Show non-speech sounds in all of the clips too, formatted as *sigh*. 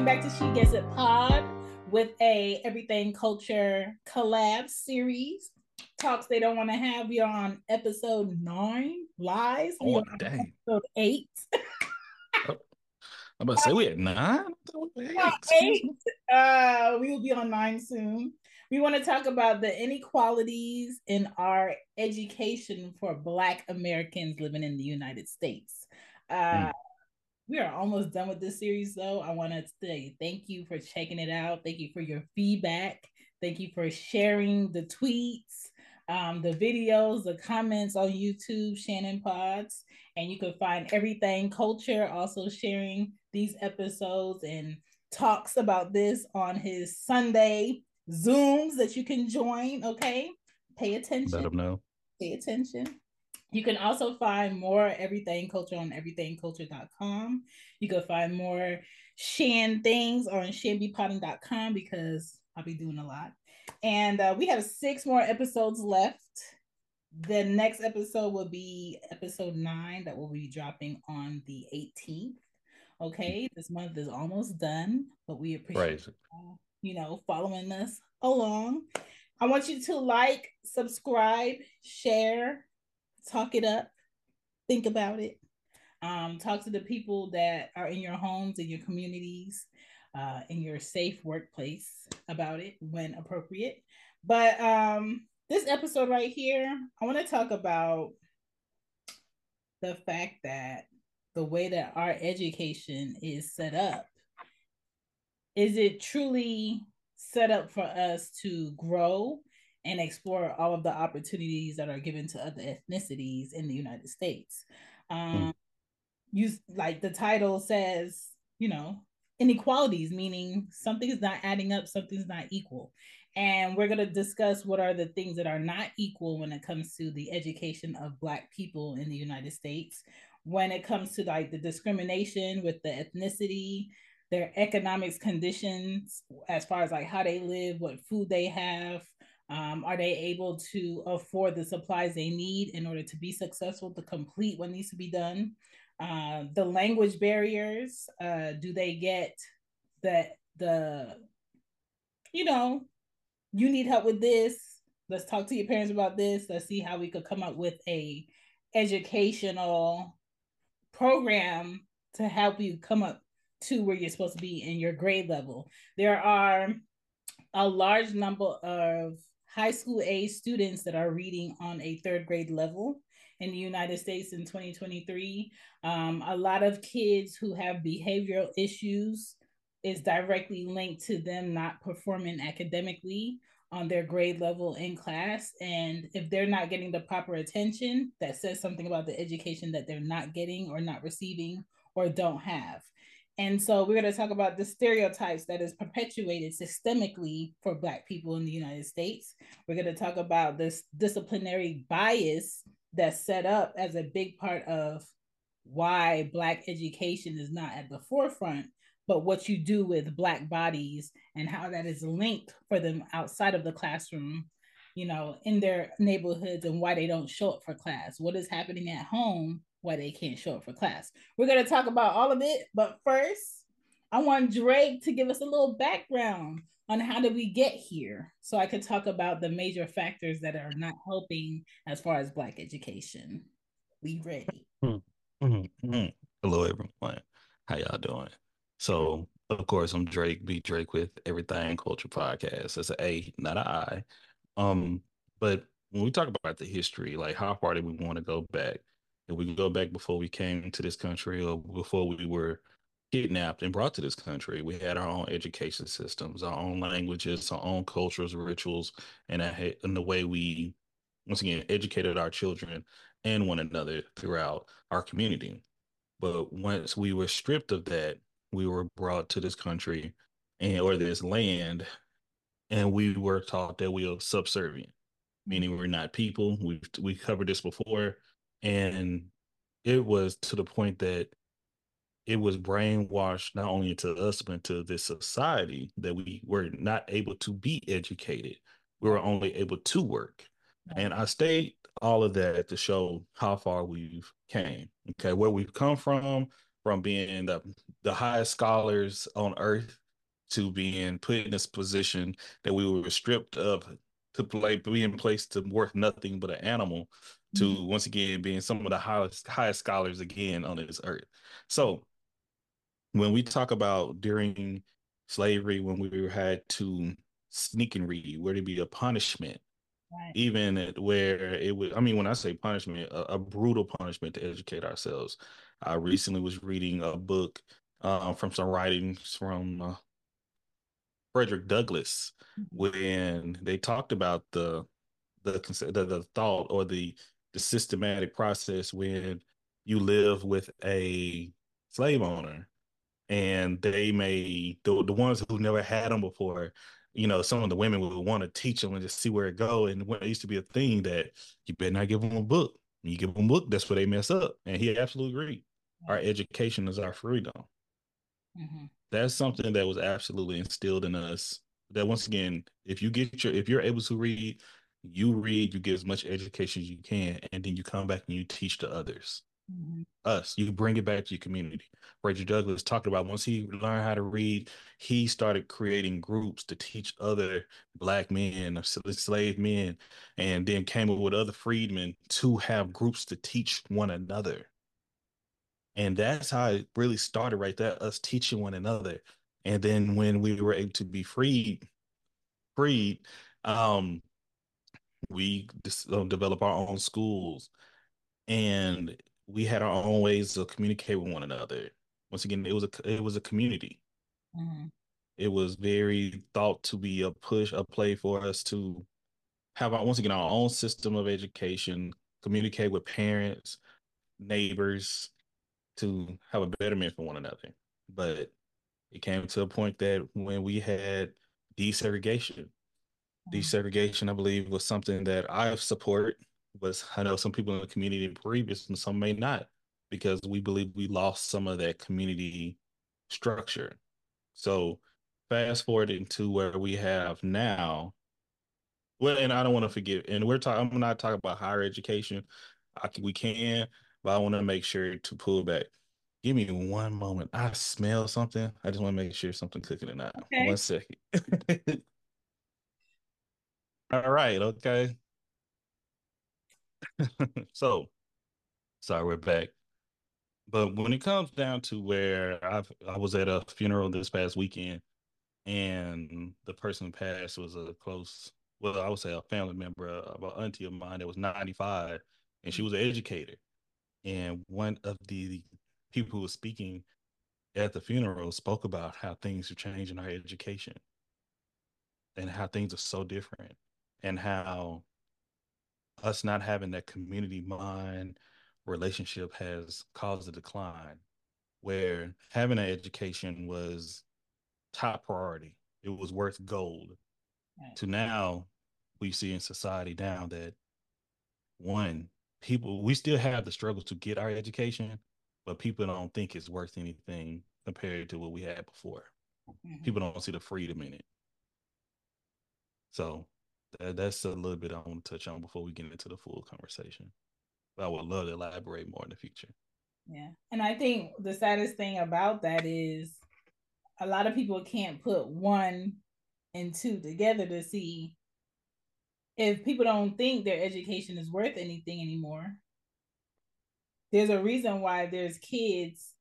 welcome back to She Gets It Pod with a Everythang Culture collab series. Talks they don't want to have. We are on episode nine, lies. We Oh, dang. episode eight. I'm about to say we had nine. Eight. Uh, we will be on nine soon. We want to talk about the inequalities in our education for Black Americans living in the United States. Uh, Hmm. We are almost done with this series, though. I want to say thank you for checking it out. Thank you for your feedback. Thank you for sharing the tweets, um, the videos, the comments on YouTube, Shannon Pods. And you can find everythang culture also sharing these episodes and talks about this on his Sunday Zooms that you can join. Okay. Pay attention Let them know. pay attention. You can also find more everythang culture on everythangculture.com. You can find more Chan things on chanbepoddin.com because I'll be doing a lot. And uh, we have six more episodes left. The next episode will be episode nine that will be dropping on the 18th. Okay, this month is almost done, but we appreciate Right. uh, you know, following us along. I want you to like, subscribe, share, talk it up, think about it. Um, talk to the people that are in your homes, in your communities, uh, in your safe workplace about it when appropriate. But um, this episode right here, I want to talk about the fact that the way that our education is set up is it truly set up for us to grow and explore all of the opportunities that are given to other ethnicities in the United States? Um, you like the title says, you know, inequalities, meaning something is not adding up, something's not equal. And we're going to discuss what are the things that are not equal when it comes to the education of Black people in the United States, when it comes to like the discrimination with the ethnicity, their economics conditions as far as like how they live, what food they have. Um, are they able to afford the supplies they need in order to be successful to complete what needs to be done? Uh, the language barriers, uh, do they get that the, you know, you need help with this. Let's talk to your parents about this. Let's see how we could come up with a educational program to help you come up to where you're supposed to be in your grade level. There are a large number of high school age students that are reading on a third grade level in the United States in 2023. Um, a lot of kids who have behavioral issues is directly linked to them not performing academically on their grade level in class. And if they're not getting the proper attention, that says something about the education that they're not getting or not receiving or don't have. And so we're going to talk about the stereotypes that is perpetuated systemically for Black people in the United States. We're going to talk about this disciplinary bias that's set up as a big part of why Black education is not at the forefront, but what you do with Black bodies and how that is linked for them outside of the classroom, you know, in their neighborhoods and why they don't show up for class. What is happening at home why they can't show up for class. We're going to talk about all of it, but first, I want Drake to give us a little background on how did we get here so I could talk about the major factors that are not helping as far as black education. We ready? Mm-hmm. Hello, everyone. How y'all doing? So, of course, I'm Drake, be Drake with Everythang Culture Podcast. That's an A, not an I. Um, but when we talk about the history, like how far did we want to go back? If we go back before we came to this country or before we were kidnapped and brought to this country, we had our own education systems, our own languages, our own cultures, rituals, and, I, and the way we, once again, educated our children and one another throughout our community. But once we were stripped of that, we were brought to this country and or this land, and we were taught that we are subservient, meaning we're not people. We've we covered this before, and it was to the point that it was brainwashed not only into us but into this society that we were not able to be educated. We were only able to work. And I state all of that to show how far we've came. Okay, where we've come from, from being the, the highest scholars on earth to being put in this position that we were stripped of to play being placed to worth nothing but an animal to mm-hmm. once again being some of the highest highest scholars again on this earth. So when we talk about during slavery when we had to sneak and read, where to be a punishment, right. even where it would. I mean, when I say punishment, a, a, brutal punishment to educate ourselves. I recently was reading a book uh, from some writings from uh, Frederick Douglass mm-hmm. when they talked about the the the, the thought or the the systematic process when you live with a slave owner and they may the, the ones who never had them before you know some of the women would want to teach them and just see where it go. And when it used to be a thing that you better not give them a book. When you give them a book that's where they mess up. And he absolutely agreed our education is our freedom. Mm-hmm. that's something that was absolutely instilled in us that once again if you get your if you're able to read you read you get as much education as you can and then you come back and you teach to others mm-hmm. us you bring it back to your community Frederick Douglass talked about once he learned how to read, he started creating groups to teach other black men, enslaved men, and then came up with other freedmen to have groups to teach one another. And that's how it really started right there, us teaching one another. And then when we were able to be freed, freed, um, we uh, develop our own schools and we had our own ways to communicate with one another once again, it was a it was a community. Mm-hmm. It was very thought to be a push, a play for us to have our, once again our own system of education, communicate with parents, neighbors, to have a betterment for one another. But it came to a point that when we had desegregation. Mm-hmm. desegregation, I believe, was something that I support. Was I know some people in the community previous and some may not because we believe we lost some of that community structure. So fast forward into where we have now. Well, and I don't want to forget, and we're talking. I'm not talking about higher education. I can, we can, but I want to make sure to pull back. Give me one moment. I smell something. I just want to make sure something cooking or not. Okay. One second. *laughs* All right. Okay. *laughs* so, sorry, we're back. But when it comes down to where I've I was at a funeral this past weekend, and the person passed was a close, well, I would say a family member uh, of an auntie of mine that was 95, and she was an educator. And one of the people who was speaking at the funeral spoke about how things have changed in our education and how things are so different and how us not having that community mind relationship has caused a decline where having an education was top priority. It was worth gold. Right. To now, we see in society now that one, people, we still have the struggle to get our education, but people don't think it's worth anything compared to what we had before. Mm-hmm. People don't see the freedom in it. So that, that's a little bit I want to touch on before we get into the full conversation. But I would love to elaborate more in the future. Yeah. And I think the saddest thing about that is a lot of people can't put one and two together to see if people don't think their education is worth anything anymore. There's a reason why there's kids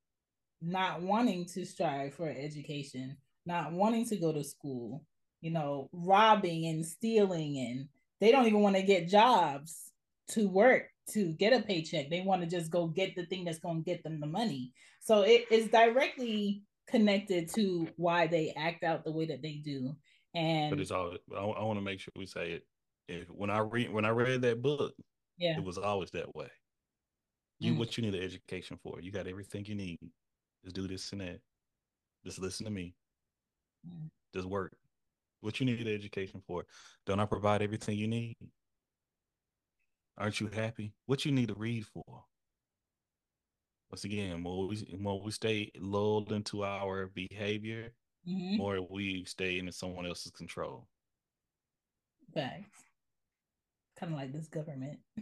not wanting to strive for education, not wanting to go to school, you know, robbing and stealing, and they don't even want to get jobs to work to get a paycheck. They want to just go get the thing that's going to get them the money. So it is directly connected to why they act out the way that they do. And but it's all I, I want to make sure we say it. If when I read when I read that book, yeah, it was always that way. You mm what you need an education for. You got everything you need. Just do this and that. Just listen to me. Mm. Just work. What you need education for. Don't I provide everything you need? Aren't you happy? What you need to read for? Once again, more we more we stay lulled into our behavior, mm-hmm. more we stay in someone else's control. Facts. Kind of like this government. *laughs*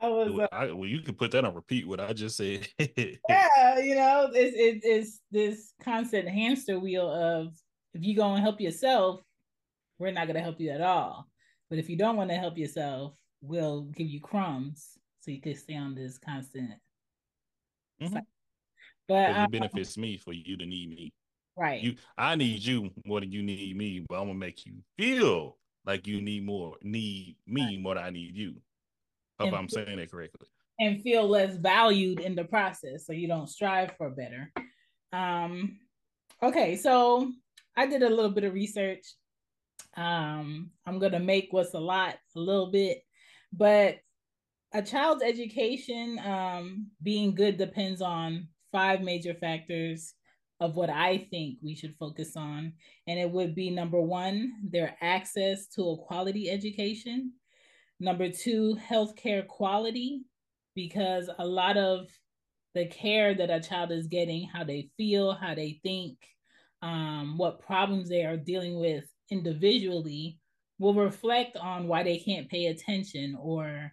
I was. Uh, I, well, you can put that on repeat. What I just said. *laughs* yeah, you know, it's it, it's this constant hamster wheel of if you go and help yourself, we're not going to help you at all. But if you don't want to help yourself, we'll give you crumbs so you can stay on this constant. Mm-hmm. But um, it benefits me for you to need me. Right. You, I need you more than you need me, but I'm gonna make you feel like you need more, need me right. more than I need you. Hope and I'm feel, saying that correctly. And feel less valued in the process, so you don't strive for better. Um. Okay, so I did a little bit of research. Um, I'm gonna make what's a lot a little bit, but a child's education um, being good depends on five major factors of what I think we should focus on. And it would be number one, their access to a quality education. Number two, healthcare quality, because a lot of the care that a child is getting, how they feel, how they think, um, what problems they are dealing with individually will reflect on why they can't pay attention or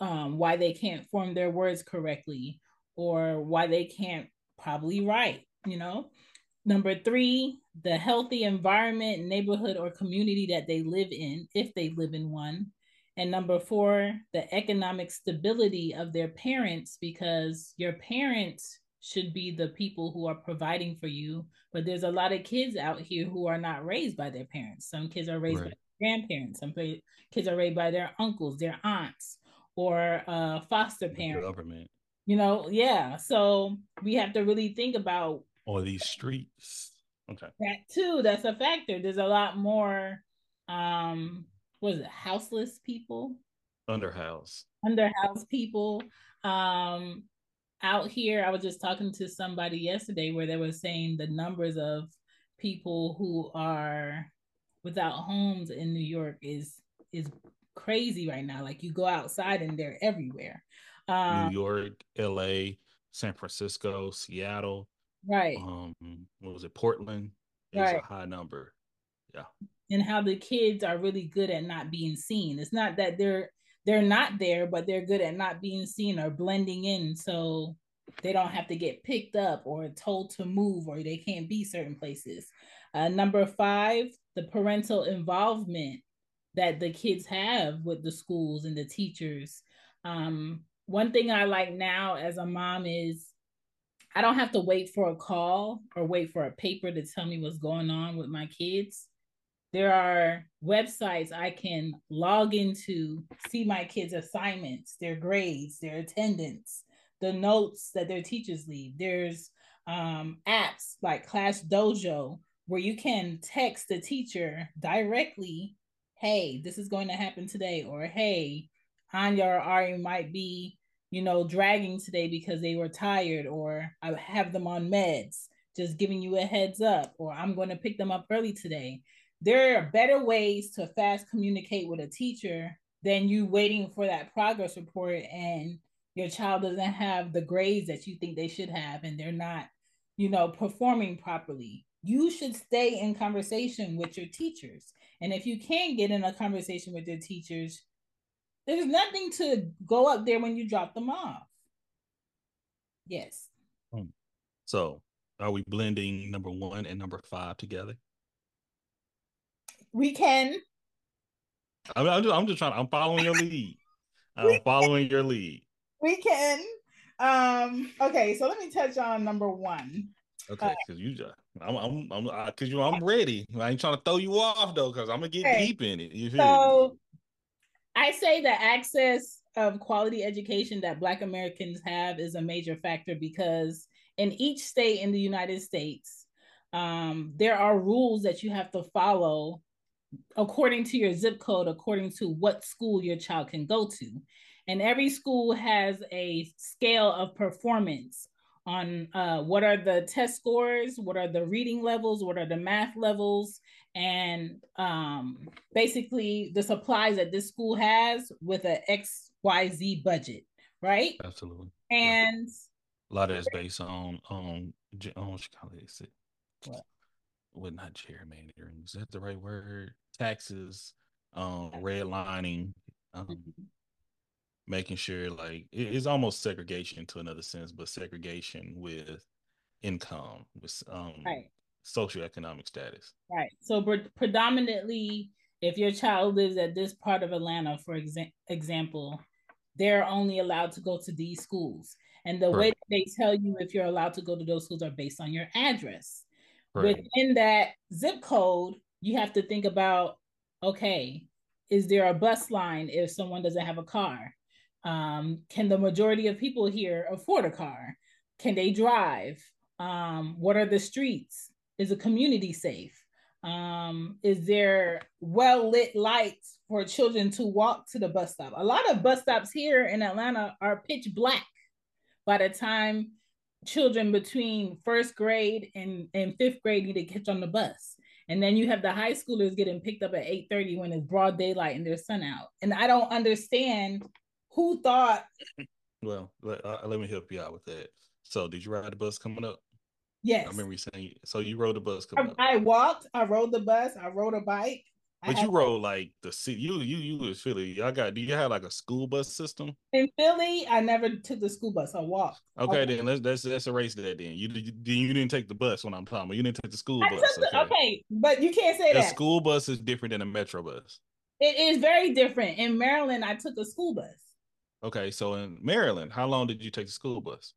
um, why they can't form their words correctly or why they can't probably write, you know? Number three, the healthy environment, neighborhood, or community that they live in, if they live in one. And number four, the economic stability of their parents, because your parents should be the people who are providing for you. But there's a lot of kids out here who are not raised by their parents. Some kids are raised right. by grandparents, some kids are raised by their uncles, their aunts, or uh, foster parents. Government. You know, yeah. So we have to really think about all these streets. Okay. That too, that's a factor. There's a lot more um was it houseless people? Underhouse. Underhouse people. Um out here, I was just talking to somebody yesterday where they were saying the numbers of people who are without homes in New York is is crazy right now. Like you go outside and they're everywhere. Um, New York, L.A., San Francisco, Seattle. Right. Um, what was it? Portland is right. a high number. Yeah. And how the kids are really good at not being seen. It's not that they're they're not there, but they're good at not being seen or blending in. So they don't have to get picked up or told to move or they can't be certain places. Uh, number five, the parental involvement that the kids have with the schools and the teachers. Um, one thing I like now as a mom is I don't have to wait for a call or wait for a paper to tell me what's going on with my kids. There are websites I can log into, see my kids' assignments, their grades, their attendance, the notes that their teachers leave. There's um, apps like Class Dojo where you can text the teacher directly, hey, this is going to happen today, or hey, Anya or Ari might be, you know, dragging today because they were tired, or I have them on meds, just giving you a heads up, or I'm going to pick them up early today there are better ways to fast communicate with a teacher than you waiting for that progress report and your child doesn't have the grades that you think they should have and they're not you know performing properly. You should stay in conversation with your teachers. And if you can't get in a conversation with your teachers there's nothing to go up there when you drop them off. Yes. Hmm. so are we blending number one and number five together we can. I'm, I'm, just, I'm just trying. I'm following your lead. *laughs* I'm following your lead. We can. Um. Okay. So let me touch on number one. Okay, because uh, you just, I'm, I'm, I'm, because you, I'm ready. I ain't trying to throw you off though, because I'm gonna get okay. deep in it. You so, me? I say the access of quality education that Black Americans have is a major factor because in each state in the United States, um, there are rules that you have to follow according to your zip code, according to what school your child can go to. And every school has a scale of performance on uh, what are the test scores, what are the reading levels, what are the math levels, and um, basically the supplies that this school has with an XYZ budget, right? Absolutely. And a lot of it's based on on on what? Well, not gerrymandering. Is that the right word? Taxes, um, redlining. Um, making sure like it's almost segregation to another sense, but segregation with income, with um right. socioeconomic status. Right. So pre- predominantly, if your child lives at this part of Atlanta, for exa- example, they're only allowed to go to these schools. And the right. way they tell you if you're allowed to go to those schools are based on your address. Right. Within that zip code, you have to think about okay, is there a bus line if someone doesn't have a car? Um, can the majority of people here afford a car? Can they drive? Um, what are the streets? Is the community safe? Um, is there well lit lights for children to walk to the bus stop? A lot of bus stops here in Atlanta are pitch black by the time children between first grade and, and fifth grade need to catch on the bus. And then you have the high schoolers getting picked up at 8:30 when it's broad daylight and there's sun out. And I don't understand who thought well let, uh, let me help you out with that. So did you ride the bus coming up? Yes. i remember you saying so you rode the bus coming I, up. I walked i rode the bus i rode a bike but you rode like the city. You you you was Philly. Y'all got. Do you have like a school bus system? In Philly, I never took the school bus. I walked. Okay, I then let's let's let's erase that. Then you you, you didn't take the bus when I'm talking. About. You didn't take the school I bus. The, okay. okay. but you can't say the that. school bus is different than a metro bus. It is very different. In Maryland, I took a school bus. Okay, so in Maryland, how long did you take the school bus?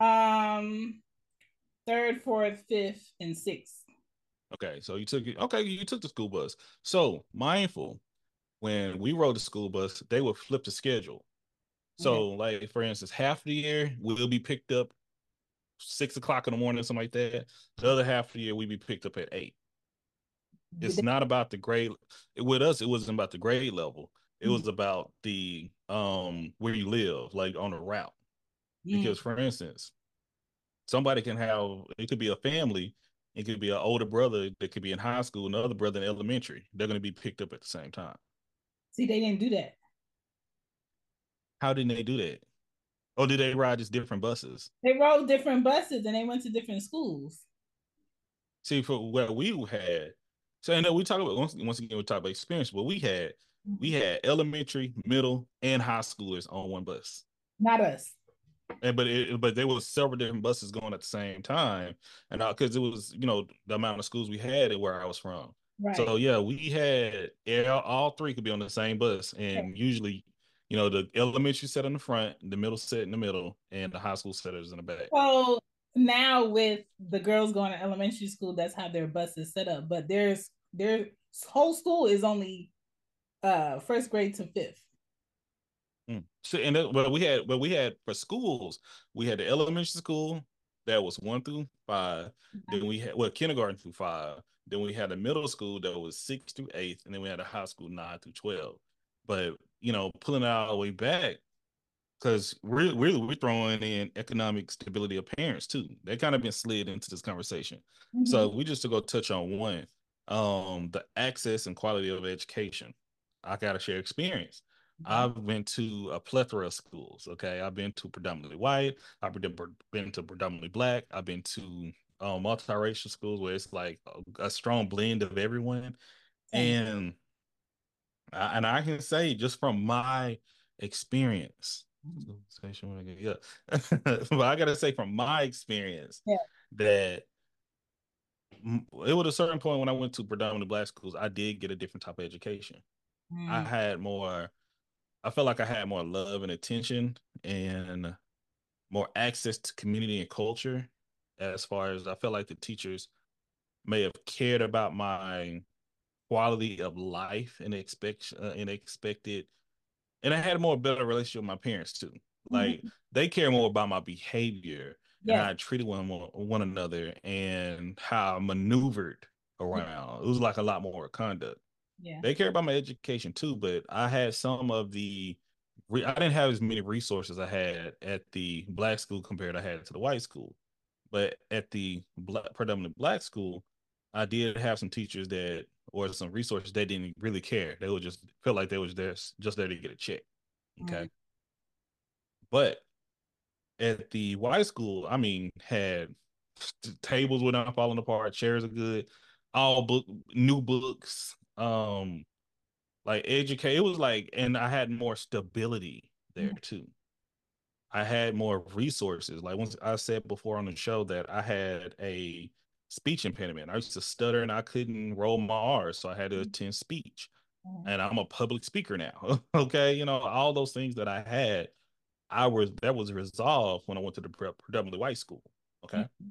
Um, third, fourth, fifth, and sixth. Okay, so you took it. Okay, you took the school bus. So mindful, when we rode the school bus, they would flip the schedule. So, like for instance, half the year we'll be picked up six o'clock in the morning, something like that. The other half of the year we be picked up at eight. It's not about the grade. With us, it wasn't about the grade level. It was mm. about the um where you live, like on a route. Because for instance, somebody can have it could be a family, it could be an older brother that could be in high school, another brother in elementary. They're gonna be picked up at the same time. See, they didn't do that. How didn't they do that? Or did they ride just different buses? They rode different buses and they went to different schools. See, for what we had, so I know we talk about once, once again we talk about experience. but we had we mm-hmm. had elementary, middle, and high schoolers on one bus. Not us. And but it, but there was several different buses going at the same time, and because it was you know the amount of schools we had at where I was from. Right. So yeah, we had all, three could be on the same bus, and okay. usually, you know, the elementary set in the front, the middle set in the middle, and the high school setters in the back. So now with the girls going to elementary school, that's how their bus is set up. But there's their whole school is only uh first grade to fifth. Mm. So and that, well, we had well we had for schools we had the elementary school that was one through 5 mm-hmm. Then we had well kindergarten through five. Then we had a middle school that was six through eight, and then we had a high school nine through twelve. But you know, pulling all the way back because we're, we're we're throwing in economic stability of parents too. They kind of been slid into this conversation. Mm-hmm. So we just to go touch on one, um, the access and quality of education. I gotta share experience. I've been to a plethora of schools. Okay, I've been to predominantly white. I've been to predominantly black. I've been to um, multiracial schools where it's like a, a strong blend of everyone, and I, and I can say just from my experience, yeah, *laughs* but I gotta say from my experience yeah. that it was a certain point when I went to predominantly black schools, I did get a different type of education. Mm. I had more, I felt like I had more love and attention and more access to community and culture. As far as I felt like the teachers may have cared about my quality of life and expect uh, and expected, and I had a more better relationship with my parents too. Like mm-hmm. they care more about my behavior yeah. and how I treated one one another and how I maneuvered around. It was like a lot more conduct. Yeah. They care about my education too, but I had some of the I didn't have as many resources I had at the black school compared I had to the white school. But at the black, predominantly black school, I did have some teachers that or some resources they didn't really care. They would just feel like they was there just there to get a check. Okay. But at the white school, I mean, had tables were not falling apart, chairs are good, all book new books, um, like educate. It was like, and I had more stability there mm-hmm. too. I had more resources. Like once I said before on the show that I had a speech impediment. I used to stutter and I couldn't roll my R's, so I had to mm-hmm. attend speech. Mm-hmm. And I'm a public speaker now. *laughs* okay, you know all those things that I had, I was that was resolved when I went to the predominantly white school. Okay, mm-hmm.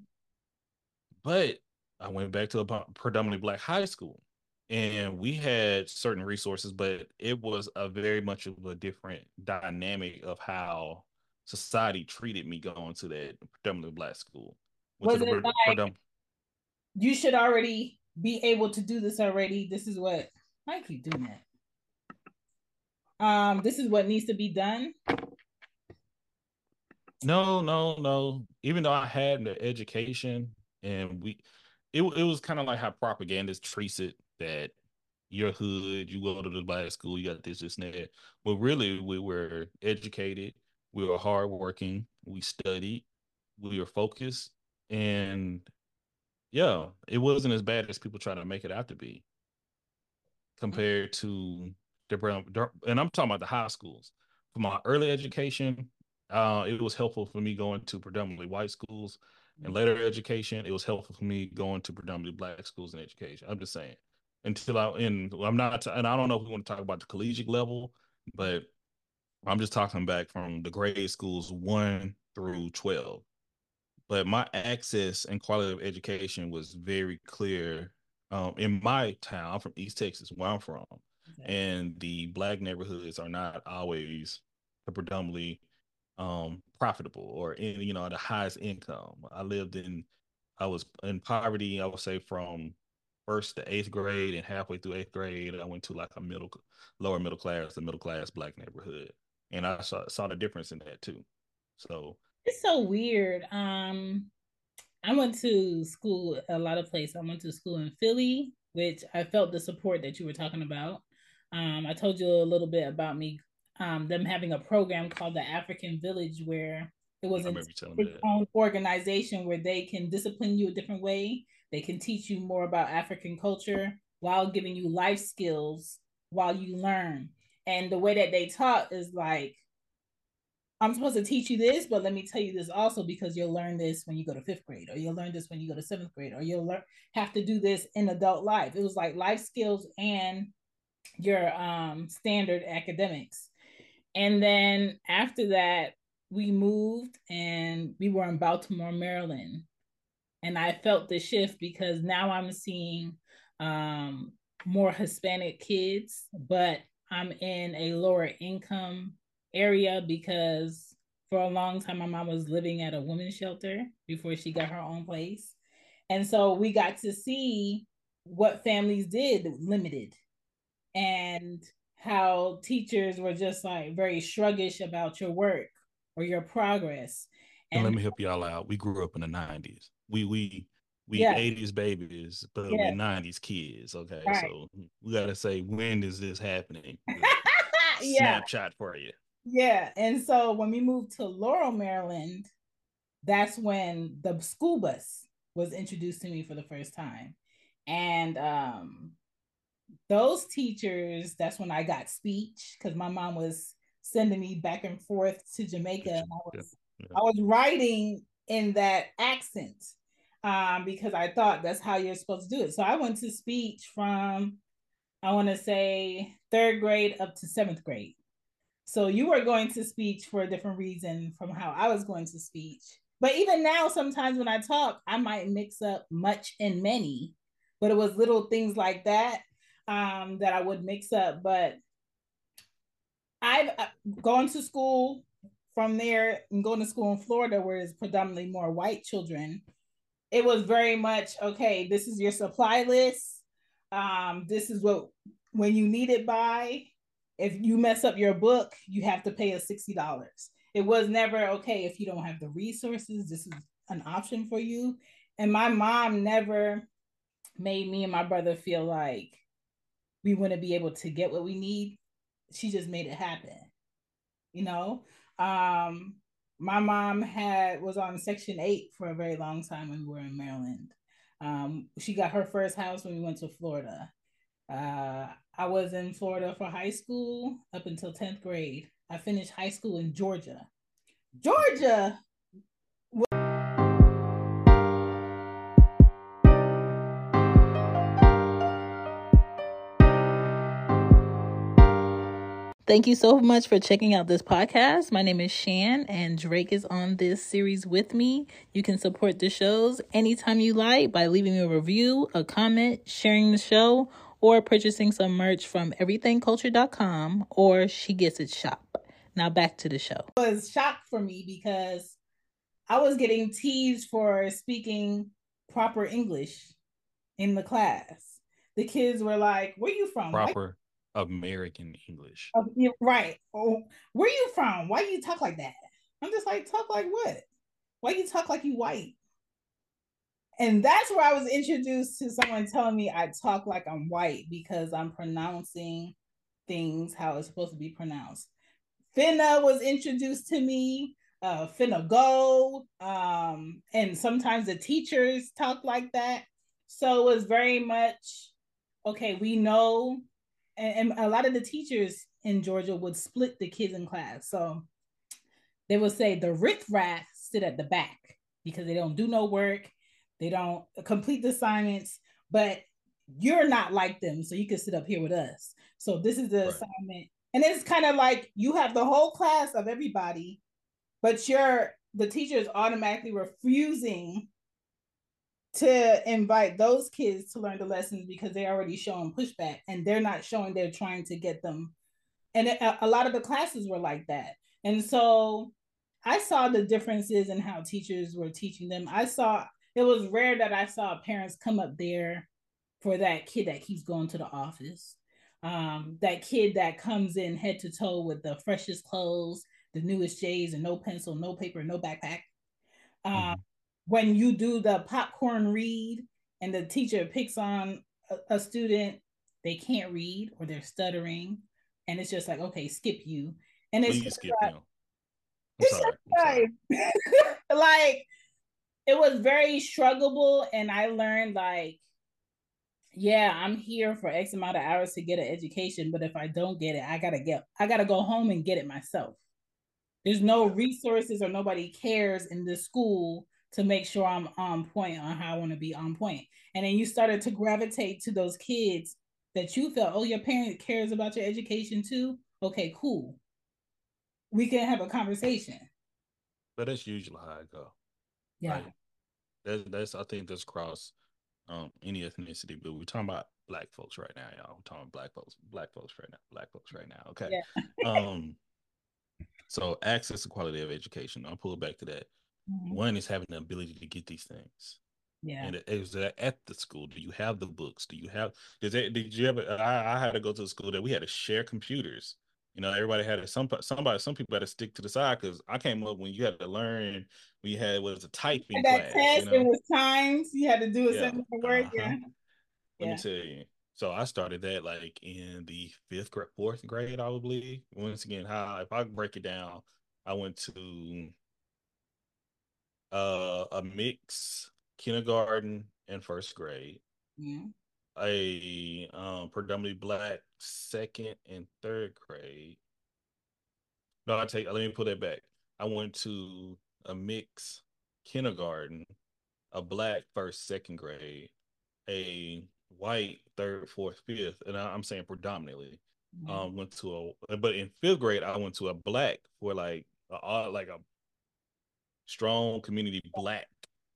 but I went back to a predominantly black high school, and we had certain resources, but it was a very much of a different dynamic of how society treated me going to that predominantly black school. Was it like predom- you should already be able to do this already? This is what I keep doing that. Um, this is what needs to be done. No, no, no. Even though I had the education and we it, it was kind of like how propagandists treats it that your hood, you go to the black school, you got this, this, and that. But really, we were educated, we were hardworking, we studied, we were focused, and yeah, it wasn't as bad as people try to make it out to be compared to the brown, and I'm talking about the high schools. For my early education, uh, it was helpful for me going to predominantly white schools. And later education, it was helpful for me going to predominantly black schools and education. I'm just saying. Until I and I'm not and I don't know if we want to talk about the collegiate level, but I'm just talking back from the grade schools one through twelve but my access and quality of education was very clear um, in my town. I'm from East Texas, where I'm from, okay. and the black neighborhoods are not always predominantly um, profitable or in you know the highest income. I lived in, I was in poverty. I would say from first to eighth grade and halfway through eighth grade, I went to like a middle, lower middle class, the middle class black neighborhood, and I saw saw the difference in that too. So it's so weird. Um, I went to school a lot of places. I went to school in Philly, which I felt the support that you were talking about. Um, I told you a little bit about me, um, them having a program called the African Village, where it was its own organization where they can discipline you a different way. They can teach you more about African culture while giving you life skills while you learn. And the way that they taught is like I'm supposed to teach you this, but let me tell you this also because you'll learn this when you go to fifth grade, or you'll learn this when you go to seventh grade, or you'll learn have to do this in adult life. It was like life skills and your um standard academics. And then after that, we moved and we were in Baltimore, Maryland. And I felt the shift because now I'm seeing um more Hispanic kids, but I'm in a lower income area because for a long time my mom was living at a women's shelter before she got her own place. And so we got to see what families did limited and how teachers were just like very sluggish about your work or your progress. And, and let me help y'all out. We grew up in the 90s. We we we yeah. 80s babies, but yeah. we 90s kids. Okay. Right. So we gotta say when is this happening? *laughs* yeah. Snapshot for you. Yeah. And so when we moved to Laurel, Maryland, that's when the school bus was introduced to me for the first time. And um, those teachers, that's when I got speech because my mom was sending me back and forth to Jamaica. And I was yeah. I was writing in that accent um, because I thought that's how you're supposed to do it. So I went to speech from I want to say third grade up to seventh grade. So you were going to speech for a different reason from how I was going to speech. But even now, sometimes when I talk, I might mix up much and many, but it was little things like that um, that I would mix up. But I've uh, gone to school from there and going to school in Florida, where it's predominantly more white children. It was very much okay. This is your supply list. Um, this is what when you need it by if you mess up your book, you have to pay us $60. It was never okay if you don't have the resources, this is an option for you. And my mom never made me and my brother feel like we wouldn't be able to get what we need. She just made it happen. You know? Um, my mom had was on section 8 for a very long time when we were in Maryland. Um, she got her first house when we went to Florida. Uh, I was in Florida for high school up until 10th grade. I finished high school in Georgia. Georgia Thank you so much for checking out this podcast. My name is Chan, and Drake is on this series with me. You can support the shows anytime you like by leaving me a review, a comment, sharing the show, or purchasing some merch from everythangculture.com or She Gets It Shop. Now back to the show. It was shocked for me because I was getting teased for speaking proper English in the class. The kids were like, Where you from? Proper. American English. Oh, right. Oh, where you from? Why you talk like that? I'm just like, talk like what? Why you talk like you white? And that's where I was introduced to someone telling me I talk like I'm white because I'm pronouncing things how it's supposed to be pronounced. Finna was introduced to me, uh, finna go. Um, and sometimes the teachers talk like that. So it was very much okay, we know and, and a lot of the teachers in Georgia would split the kids in class. So they would say the riffraff sit at the back because they don't do no work, they don't complete the assignments, but you're not like them, so you can sit up here with us. So this is the right. assignment, and it's kind of like you have the whole class of everybody, but you're the teacher is automatically refusing to invite those kids to learn the lessons because they're already showing pushback and they're not showing they're trying to get them. And it, a lot of the classes were like that. And so i saw the differences in how teachers were teaching them. I saw it was rare that i saw parents come up there for that kid that keeps going to the office. Um, that kid that comes in head to toe with the freshest clothes the newest j's and no pencil no paper no backpack. Um, mm-hmm when you do the popcorn read and the teacher picks on a, a student, they can't read or they're stuttering, and it's just like, okay, skip you. And it's just skip like, it's sorry, like, *laughs* like it was very struggleable, and I learned like, yeah, I'm here for X amount of hours to get an education, but if I don't get it, I gotta get, I gotta go home and get it myself. There's no resources or nobody cares in this school to make sure I'm on point on how I want to be on point. And then you started to gravitate to those kids that you felt, oh, your parent cares about your education too. Okay, cool. We can have a conversation. But that's usually how I go. Yeah. Right? That's that's I think that's cross um any ethnicity, but we're talking about black folks right now, y'all. We're talking about black folks, black folks right now, black folks right now. Okay. Yeah. um so access to quality of education. I'll pull it back to that. Mm-hmm. One is having the ability to get these things. Yeah. And is that at the school? Do you have the books? Do you have? Did they? Did you ever? I, I had to go to a school that we had to share computers. You know, everybody had to, some somebody some people had to stick to the side because I came up when you had to learn. We had what was a typing that class. Test, you know? It was times you had to do a yeah. work. Uh-huh. Yeah. Let yeah. me tell you. So I started that like in the fifth grade, fourth grade, I would believe. Once again, how if I break it down, I went to uh, a mix kindergarten and first grade, mm-hmm. a um, predominantly black second and third grade. No, I take. Let me put that back. I went to a mix kindergarten, a black first second grade, a white third fourth fifth, and I, am saying predominantly. Mm-hmm. Um, went to a, but in fifth grade I went to a black for like a, like a strong community black.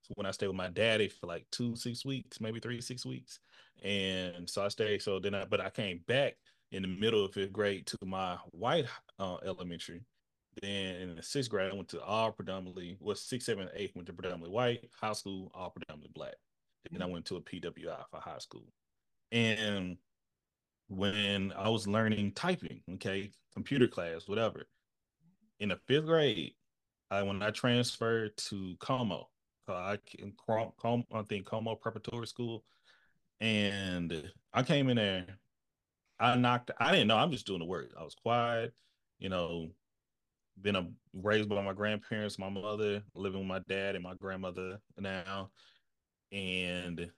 So when I stayed with my daddy for like two, six weeks, maybe three, six weeks. And so I stayed. So then I, but I came back in the middle of fifth grade to my white uh, elementary. Then in the sixth grade, I went to all predominantly, was six, seven, eight, went to predominantly white, high school, all predominantly black. Then I went to a PWI for high school. And when I was learning typing, okay, computer class, whatever, in the fifth grade, I when I transferred to Como, I can Como, I think Como Preparatory School, and I came in there. I knocked. I didn't know. I'm just doing the work. I was quiet, you know. Been a, raised by my grandparents, my mother, living with my dad and my grandmother now, and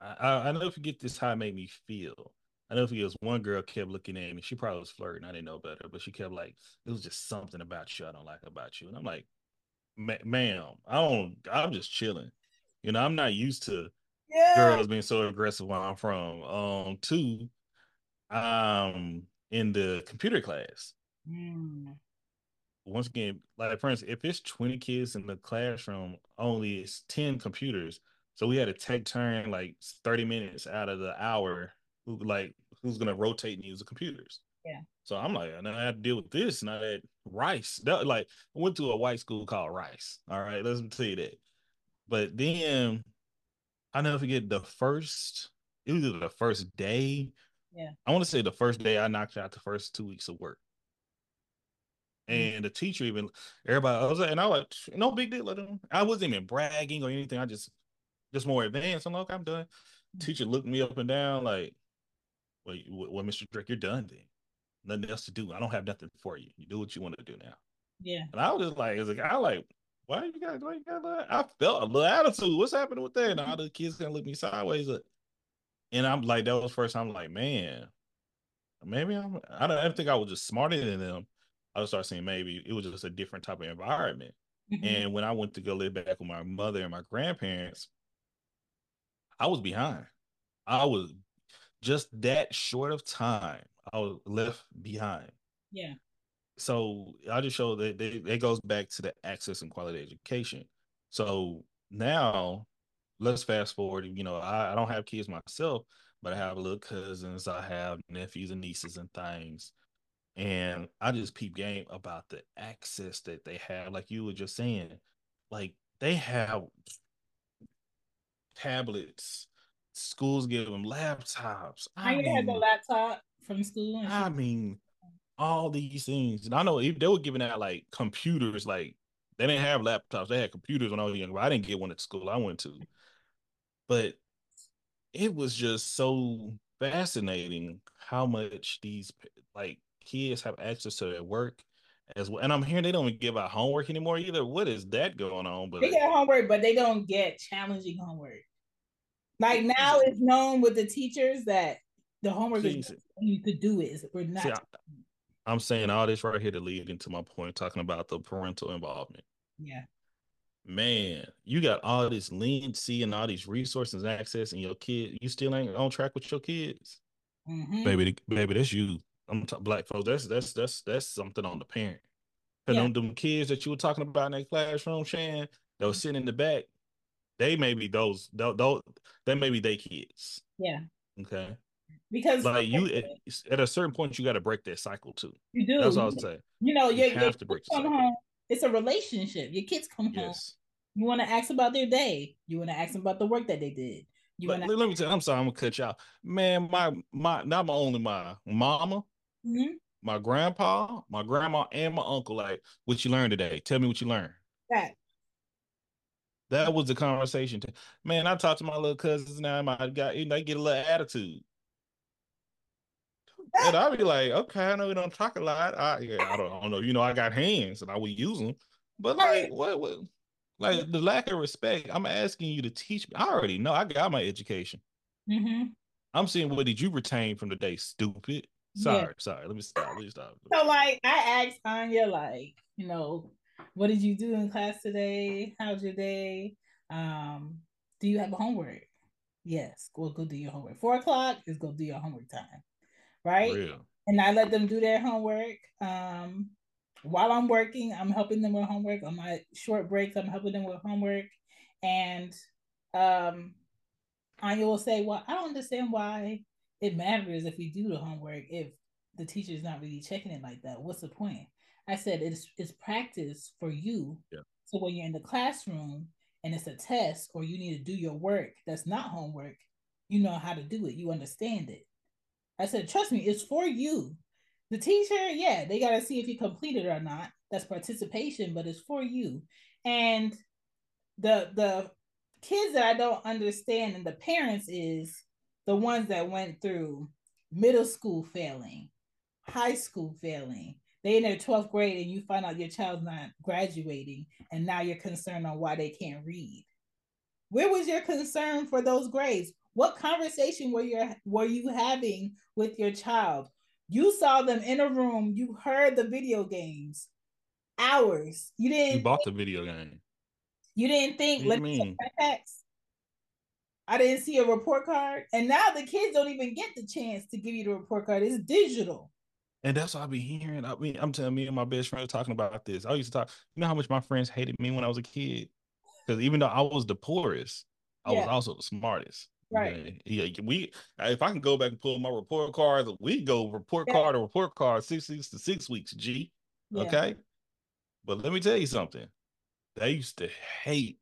I, I, I never forget this how it made me feel. I know if it was one girl kept looking at me. She probably was flirting. I didn't know better, but she kept like, it was just something about you I don't like about you. And I'm like, ma'am, I don't. I'm just chilling. You know, I'm not used to yeah. girls being so aggressive where I'm from. Um, two, um, in the computer class. Mm. Once again, like for instance, if it's 20 kids in the classroom, only it's 10 computers. So we had to take turn like 30 minutes out of the hour, like who's gonna rotate and use the computers. Yeah. So I'm like, and I had to deal with this, and I had Rice. That like I went to a white school called Rice. All right, let's tell you that. But then I never forget the first. It was the first day. Yeah. I want to say the first day I knocked out the first two weeks of work. Mm-hmm. And the teacher even everybody I was like, and I was like, no big deal. I wasn't even bragging or anything. I just just more advanced. I'm like, I'm done. Mm-hmm. Teacher looked me up and down like, well, well, Mr. Drake, you're done then. Nothing else to do. I don't have nothing for you. You do what you want to do now. Yeah. And I was just like, as a guy, like, why you got, why you got that? I felt a little attitude. What's happening with that? And all the kids gonna look me sideways. And I'm like, that was first. I'm like, man, maybe I'm. I don't. I think I was just smarter than them. I just started saying maybe it was just a different type of environment. Mm-hmm. And when I went to go live back with my mother and my grandparents, I was behind. I was just that short of time. I was left behind. Yeah. So I just show that it goes back to the access and quality education. So now let's fast forward. You know, I, I don't have kids myself, but I have little cousins, I have nephews and nieces and things. And I just peep game about the access that they have. Like you were just saying, like they have tablets. Schools give them laptops. I, I had the laptop from school. I mean, all these things. And I know if they were giving out like computers, like they didn't have laptops, they had computers when I was younger. I didn't get one at the school I went to. But it was just so fascinating how much these like kids have access to their work as well. And I'm hearing they don't even give out homework anymore either. What is that going on? But they get homework, but they don't get challenging homework. Like now it's known with the teachers that the homework is you could do it. We're not. See, I, am saying all this right here to lead into my point, talking about the parental involvement. Yeah. Man, you got all this leniency and all these resources and access, and your kid, you still ain't on track with your kids. Mm-hmm. Baby, baby, that's you. I'm t- black folks. That's that's that's that's something on the parent. And yeah. them, them kids that you were talking about in that classroom, Chan, that was sitting in the back, they may be those, those, those they may be their kids. Yeah. Okay because like you at, at, a certain point you got to break that cycle too. You do. That's all I'm saying. You know, you have to break cycle. Home, it's a relationship. Your kids come yes. home. You want to ask about their day. You want to ask them about the work that they did. You want let, let me tell you, I'm sorry, I'm gonna cut you out. Man, my my not my only my mama, mm-hmm. my grandpa, my grandma, and my uncle. Like, what you learned today? Tell me what you learned. That that was the conversation. Man, I talk to my little cousins now. My guy, they get a little attitude and I'll be like, okay, I know we don't talk a lot. I, yeah, I, don't, I don't know. You know, I got hands and I would use them. But like, what, what, like the lack of respect, I'm asking you to teach me. I already know. I got my education. Mm-hmm. I'm seeing what did you retain from the day? Stupid. Sorry, yeah. sorry. Let me stop. Let me stop. So, like, I asked Anya, like, you know, what did you do in class today? How's your day? Um, do you have a homework? Yes, go go do your homework. Four o'clock is go do your homework time right? Real. And I let them do their homework. Um, while I'm working, I'm helping them with homework. On my short breaks, I'm helping them with homework. And um, Anya will say, Well, I don't understand why it matters if we do the homework if the teacher's not really checking it like that. What's the point? I said it's it's practice for you. Yeah. So when you're in the classroom and it's a test or you need to do your work that's not homework, you know how to do it. You understand it. I said, trust me, it's for you. The teacher, yeah, they got to see if you completed it or not. That's participation, but it's for you. And the the kids that I don't understand and the parents is the ones that went through middle school failing, high school failing. They in their 12th grade and you find out your child's not graduating and now you're concerned on why they can't read. Where was your concern for those grades? What conversation were you were you having with your child? You saw them in a room. You heard the video games. Hours. You didn't. You bought the video game. You didn't think. Let me check my text. I didn't see a report card, and now the kids don't even get the chance to give you the report card. It's digital. And that's what I be hearing. I mean, I'm telling me and my best friend talking about this. I used to talk. You know how much my friends hated me when I was a kid, because even though I was the poorest, I yeah. was also the smartest. Right. Yeah, yeah. We if I can go back and pull my report cards, we go report yeah. card to report card, six weeks to six weeks. G. Okay. But let me tell you something. They used to hate,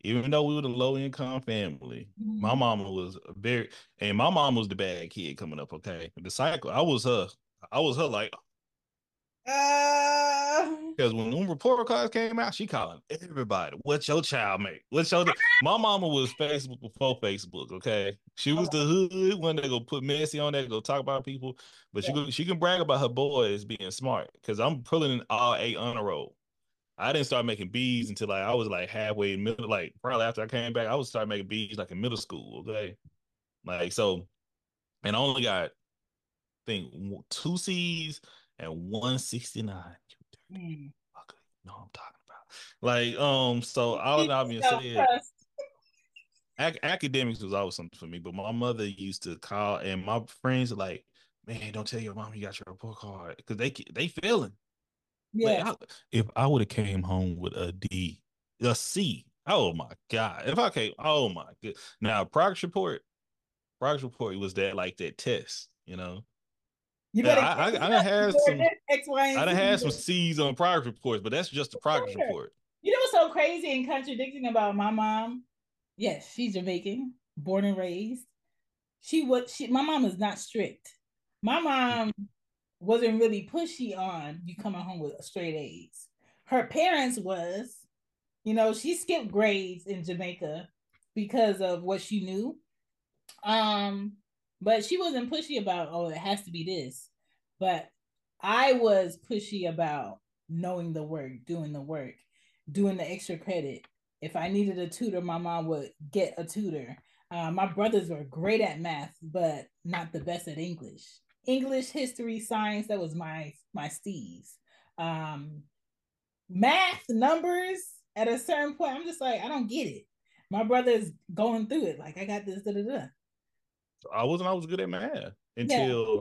even though we were the low income family. Mm-hmm. My mama was very, and my mom was the bad kid coming up. Okay, the cycle. I was her. I was her like, uh, because when them report cards came out, she calling everybody. What's your child make? What's your *laughs* my mama was Facebook before Facebook. Okay, she was the hood one that go put messy on that, go talk about people, but yeah. she she can brag about her boys being smart. Because I'm pulling an all A honor roll. I didn't start making B's until like I was like halfway middle, like probably after I came back, I was start making B's like in middle school. Okay, like so, and I only got think two C's and 169. Mm. Know I'm talking about. Like, um, so all of that being said, ac- academics was always something for me, but my mother used to call and my friends are like, man, don't tell your mom you got your report card because they they feeling. Yeah. Like, I, if I would have came home with a D, a C, oh my god! If I came, oh my god! Now progress report, progress report was that like that test, you know. You better. Yeah, I, I, I had some. X, y, and I done had some C's on progress reports, but that's just the progress sure. report. You know what's so crazy and contradicting about my mom? Yes, she's Jamaican, born and raised. She was she. My mom is not strict. My mom wasn't really pushy on you coming home with straight A's. Her parents was, you know, she skipped grades in Jamaica because of what she knew. Um, but she wasn't pushy about, oh, it has to be this. But I was pushy about knowing the work, doing the work, doing the extra credit. If I needed a tutor, my mom would get a tutor. Uh, my brothers were great at math, but not the best at English. English, history, science, that was my my steez. Um, math, numbers, at a certain point, I'm just like, I don't get it. My brother's going through it. Like, I got this, da da da. I wasn't always good at math until yeah.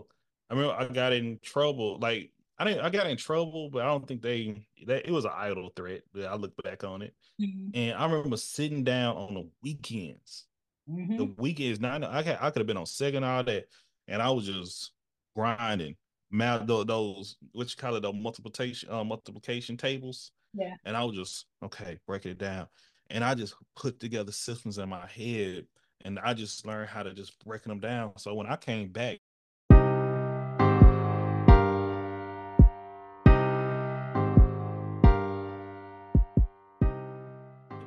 I remember I got in trouble. Like I didn't I got in trouble, but I don't think they that it was an idle threat. But I look back on it. Mm-hmm. And I remember sitting down on the weekends. Mm-hmm. The weekends, not I could I could have been on second all that, and I was just grinding math those what you call it the multiplication uh, multiplication tables. Yeah. And I was just okay, break it down. And I just put together systems in my head and I just learned how to just breaking them down. So when I came back,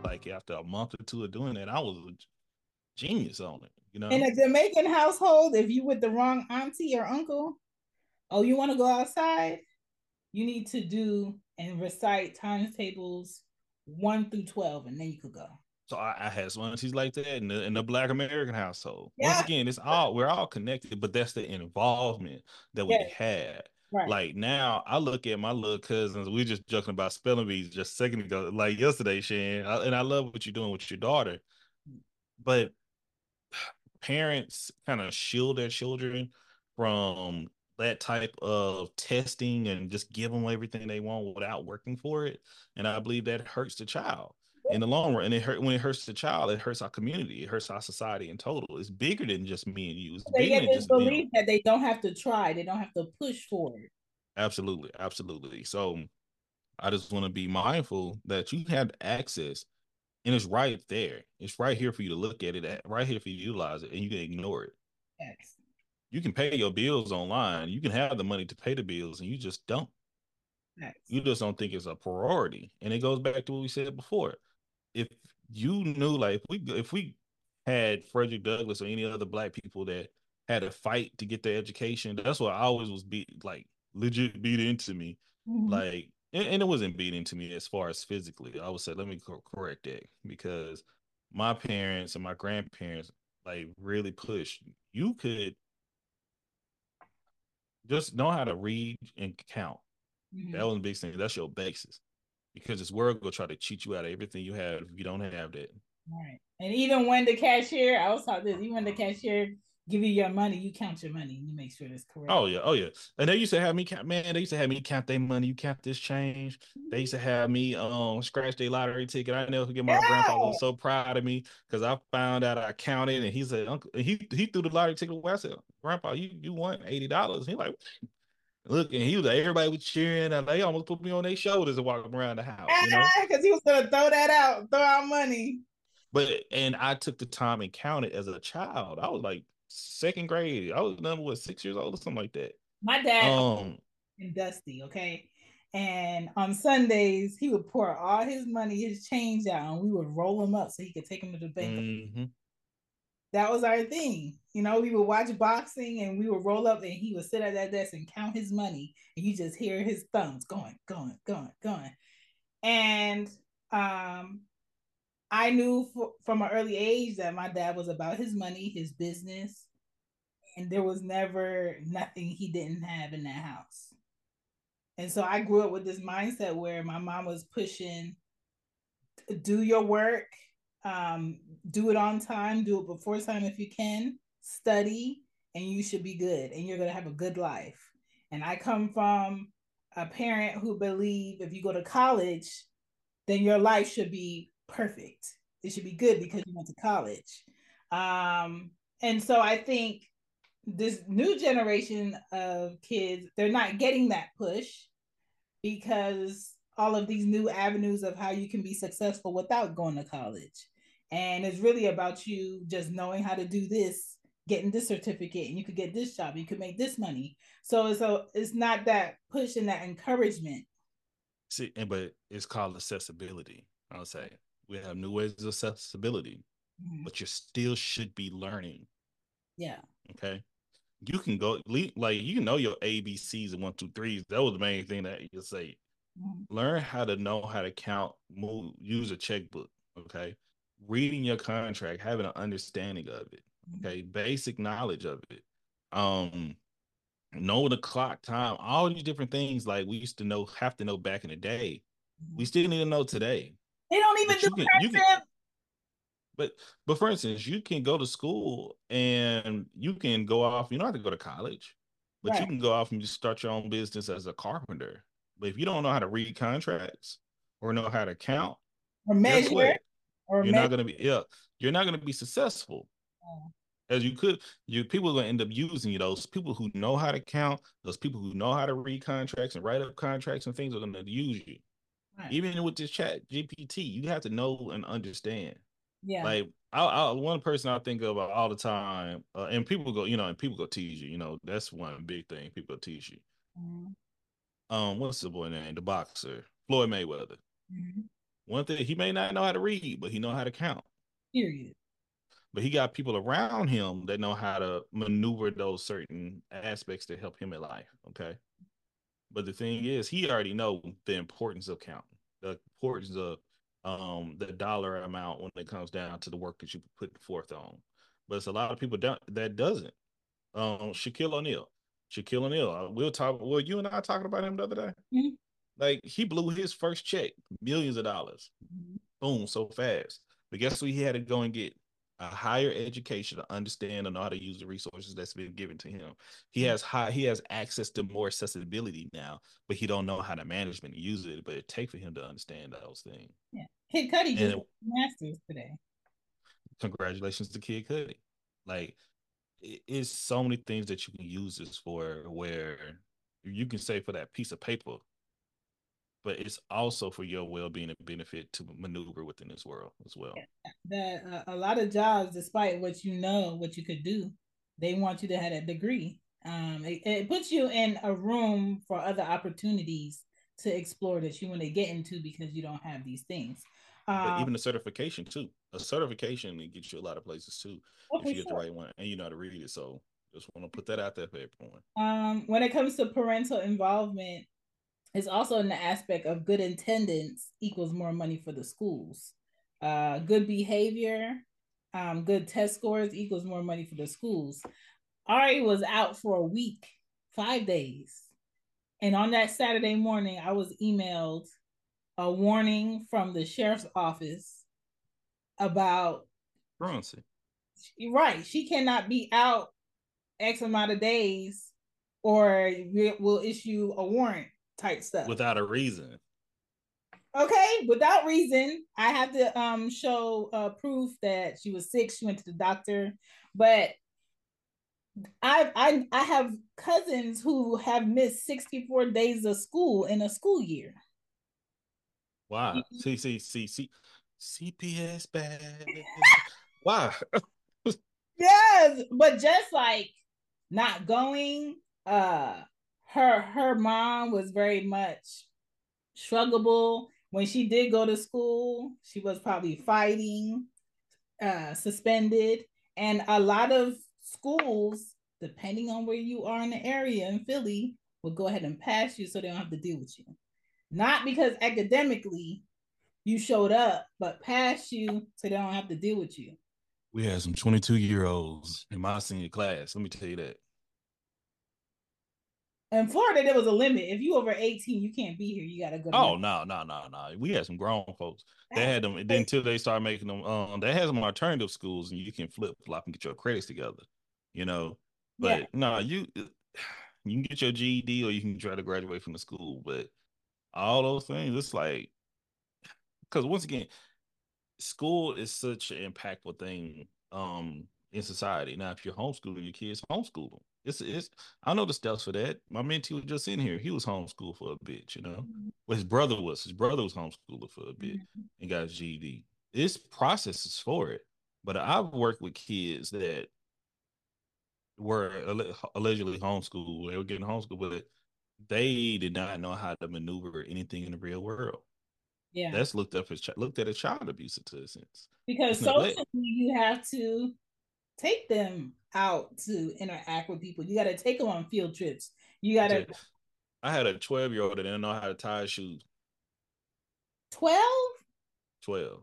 like after a month or two of doing that, I was a genius on it. You know, in a Jamaican household, if you with the wrong auntie or uncle, oh, you want to go outside, you need to do and recite times tables one through twelve, and then you could go. So I, I had some aunties like that in the, in the Black American household. Yeah. Once again, it's all we're all connected, but that's the involvement that we yeah. had. Right. Like now, I look at my little cousins. We just joking about spelling bees just a second ago, like yesterday, Chan. I, and I love what you're doing with your daughter, but parents kind of shield their children from that type of testing and just give them everything they want without working for it. And I believe that hurts the child in the long run. And it hurt when it hurts the child, it hurts our community, it hurts our society in total. It's bigger than just me and you. It's they get this belief that they don't have to try, they don't have to push for it. Absolutely, absolutely. So I just want to be mindful that you have access and it's right there. It's right here for you to look at it, right here for you to utilize it, and you can ignore it. Yes. You can pay your bills online. You can have the money to pay the bills, and you just don't. Yes. You just don't think it's a priority. And it goes back to what we said before if you knew like if we if we had Frederick Douglass or any other black people that had a fight to get their education, that's what I always was beat like legit beat into me. Mm-hmm. Like and, and, it wasn't beat into me as far as physically. I would say let me correct that because my parents and my grandparents like really pushed. you could just know how to read and count. Mm-hmm. That was the big thing. That's your basis. Because this world will try to cheat you out of everything you have if you don't have that. Right. And even when the cashier, I was taught this, even when the cashier give you your money, you count your money and you make sure it's correct. Oh yeah, oh yeah. And they used to have me count, man. They used to have me count their money. You count this change. They used to have me um scratch their lottery ticket. I never forget my yeah. grandpa was so proud of me because I found out I counted and he said, Uncle, he he threw the lottery ticket away. I said, Grandpa, you you won eighty dollars. He like. Look, and he was like, everybody was cheering, and they almost put me on their shoulders and walk around the house, you know, *laughs* because he was gonna throw that out, throw out money. But and I took the time and counted as a child. I was like second grade. I was number what six years old or something like that. My dad um and Dusty, okay. And on Sundays, he would pour all his money, his change out, and we would roll them up so he could take them to the bank. Mm-hmm. That was our thing. You know, we would watch boxing and we would roll up and he would sit at that desk and count his money. And you just hear his thumbs going, going, going, going. And um, I knew from an early age that my dad was about his money, his business, and there was never nothing he didn't have in that house. And so I grew up with this mindset where my mom was pushing do your work, um, do it on time, do it before time if you can, study, and you should be good and you're going to have a good life. And I come from a parent who believe if you go to college, then your life should be perfect. It should be good because you went to college. Um, and so I think this new generation of kids, they're not getting that push because all of these new avenues of how you can be successful without going to college. And it's really about you just knowing how to do this, getting this certificate, and you could get this job, you could make this money. So it's so it's not that push and that encouragement. See, but it's called accessibility. I'll say we have new ways of accessibility, mm-hmm. but you still should be learning. Yeah. Okay. You can go like you know your ABCs and one, two, threes. That was the main thing that you say. Mm-hmm. Learn how to know how to count, move, use a checkbook. Okay. Reading your contract, having an understanding of it. Mm-hmm. Okay. Basic knowledge of it. Um, know the clock time, all these different things like we used to know, have to know back in the day. We mm-hmm. still need to know today. They don't even do can, you can, but but for instance, you can go to school and you can go off. You don't have to go to college, but right. you can go off and just start your own business as a carpenter. But if you don't know how to read contracts or know how to count or measure, or you're not going to be yeah, you're not going to be successful. Oh. As you could, you people are going to end up using you. Those people who know how to count, those people who know how to read contracts and write up contracts and things are going to use you. Right. Even with this ChatGPT, you have to know and understand. Yeah. Like I, I one person I think of all the time, uh, and people go, you know, and people go tease you. You know, that's one big thing. People tease you. Mm-hmm. Um, what's the boy name? The boxer, Floyd Mayweather. Mm-hmm. One thing he may not know how to read, but he know how to count. Period. But he got people around him that know how to maneuver those certain aspects to help him in life. Okay. But the thing is, he already know the importance of counting, the importance of um the dollar amount when it comes down to the work that you put forth on. But it's a lot of people don't, that doesn't. Um, Shaquille O'Neal, Shaquille O'Neal. Uh, we'll talk. Well, you and I talking about him the other day. Mm-hmm. Like he blew his first check, millions of dollars, mm-hmm. boom, so fast. But guess what? He had to go and get a higher education to understand and know how to use the resources that's been given to him. He has high he has access to more accessibility now, but he don't know how to manage and use it. But it take for him to understand those things. Yeah. Kid Cudi just it, masters today. Congratulations to Kid Cudi. Like it's so many things that you can use this for where you can say for that piece of paper but it's also for your well-being and benefit to maneuver within this world as well. That uh, a lot of jobs, despite what you know, what you could do, they want you to have a degree. Um, it, it puts you in a room for other opportunities to explore that you want to get into because you don't have these things. Um, even a certification too. A certification it gets you a lot of places too oh, if you get sure. the right one and you know how to read it. So just want to put that out there for everyone. Um, when it comes to parental involvement, it's also in the aspect of good attendance equals more money for the schools. Uh, good behavior um, good test scores equals more money for the schools. Ari was out for a week, five days. And on that Saturday morning, I was emailed a warning from the sheriff's office about Bronson. Right. She cannot be out X amount of days or we'll issue a warrant type stuff. Without a reason. Okay, without reason, I have to um show uh proof that she was sick. She went to the doctor, but I I I have cousins who have missed 64 days of school in a school year. Wow. See, see, see, see, CPS bad. Why? *laughs* yes, but just like not going, uh her her mom was very much struggleable. When she did go to school, she was probably fighting, uh, suspended, and a lot of schools, depending on where you are in the area in Philly, will go ahead and pass you so they don't have to deal with you. Not because academically you showed up, but pass you so they don't have to deal with you. We had some 22 year olds in my senior class. Let me tell you that. In Florida, there was a limit. If you over 18, you can't be here. You gotta go. Oh no, no, no, no. We had some grown folks. They had them then until they started making them um they had some alternative schools and you can flip flop and get your credits together, you know. But yeah. no, you you can get your GED or you can try to graduate from the school, but all those things, it's like because once again, school is such an impactful thing um in society. Now, if you're homeschooling your kids, homeschool them. It's it's I know the steps for that. My mentee was just in here. He was homeschooled for a bit, you know. Mm-hmm. Well, his brother was. His brother was homeschooled for a bit mm-hmm. and got his GED. It's processes for it. But I've worked with kids that were allegedly homeschooled. They were getting homeschooled, but they did not know how to maneuver anything in the real world. Yeah, that's looked up as looked at as child abuse to a sense. Because socially, you have to take them out to interact with people. You got to take them on field trips. You got to. I had a 12 year old that didn't know how to tie a shoe. 12? 12.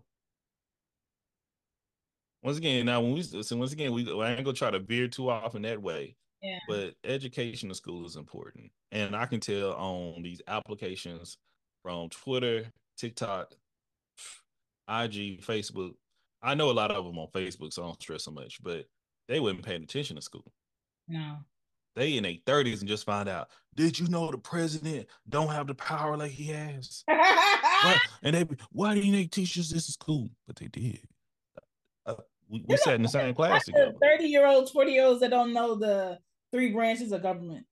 Once again, now when we so once again, we I ain't gonna try to veer too often that way. Yeah. But education in school is important. And I can tell on these applications from Twitter, TikTok, IG, Facebook. I know a lot of them on Facebook, so I don't stress so much, but they wasn't paying attention to school. No. They in their thirties and just find out. Did you know the president don't have the power like he has? *laughs* and they, why didn't they teach us this in school? But they did. Uh, we, we sat in the same class together. Thirty year olds, forty year olds that don't know the three branches of government.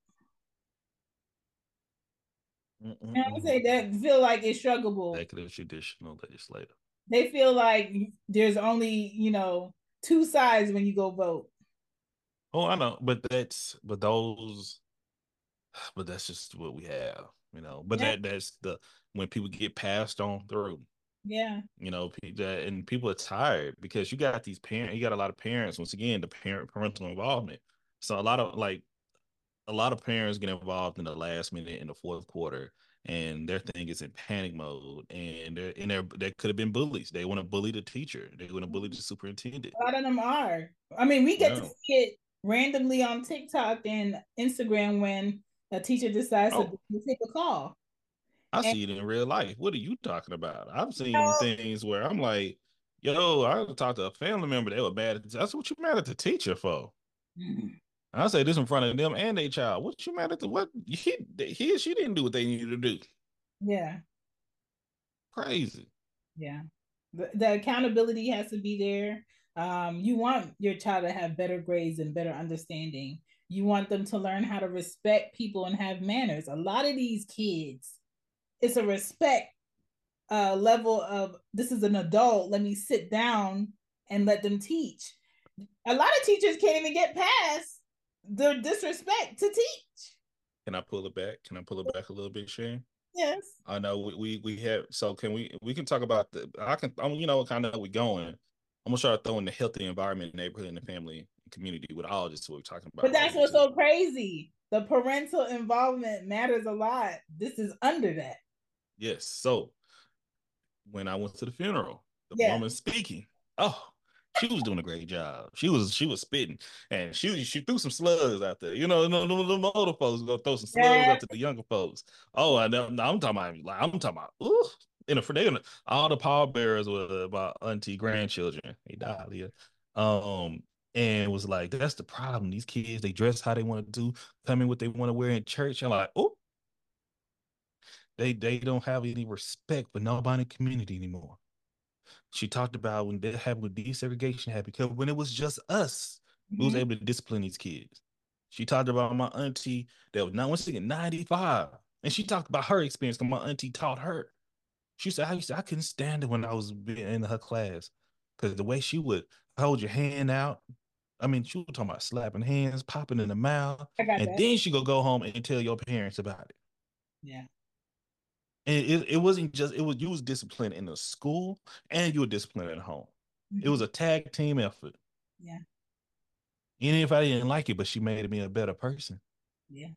Mm-mm. I say that feel like it's struggleable. Executive, traditional, legislative. They feel like there's only you know two sides when you go vote. Oh, I know, but that's but those, *sighs* but that's just what we have, you know. But yeah. that that's the when people get passed on through. Yeah. You know, and people are tired because you got these parents, you got a lot of parents. Once again, the parent parental involvement. So a lot of like a lot of parents get involved in the last minute in the fourth quarter and their thing is in panic mode and they're in there they could have been bullies. They want to bully the teacher. They want to bully the superintendent. A lot of them are. I mean we get no. to see it randomly on tiktok and instagram when a teacher decides oh. to take a call. I and, see it in real life. What are you talking about? I've seen things where i'm like yo i talked to a family member. They were bad at that's what you mad at the teacher for. Mm-hmm. I say this in front of them and their child. What you mad at the what he he she didn't do what they needed to do. Yeah. Crazy. Yeah. The, the accountability has to be there. Um, you want your child to have better grades and better understanding. You want them to learn how to respect people and have manners. A lot of these kids, it's a respect uh, level of this is an adult. Let me sit down and let them teach. A lot of teachers can't even get past the disrespect to teach. Can I pull it back? Can I pull it back a little bit, Shane? Yes. I know we, we we have so can we we can talk about the I can I'm you know kind of we going. I'm gonna start throwing the healthy environment, neighborhood, and the family community with all this what we're talking about. But that's what's so crazy. The parental involvement matters a lot. This is under that. Yes. So when I went to the funeral, the yes. woman speaking, oh, she was doing a great job. She was she was spitting, and she she threw some slugs out there. You know, the, the, older folks gonna throw some slugs yeah. out to the younger folks. Oh, I know. I'm talking about like I'm talking about. Ooh, in a they all the pallbearers were about auntie grandchildren. Hey, Dahlia, um, and was like, that's the problem. These kids they dress how they want to do, come in what they want to wear in church. I'm like, oh, they they don't have any respect for nobody in the community anymore. She talked about when that happened with desegregation happened because when it was just us, mm-hmm. we was able to discipline these kids. She talked about my auntie that was not once again 95. And she talked about her experience because my auntie taught her. She said, I used to, I couldn't stand it when I was in her class. Because the way she would hold your hand out. I mean, she was talking about slapping hands, popping in the mouth. And that. then she go go home and tell your parents about it. Yeah. And it, it wasn't just it was you was disciplined in the school and you were disciplined at home. Mm-hmm. It was a tag team effort. Yeah. Even if I didn't like it, but she made me a better person. Yeah.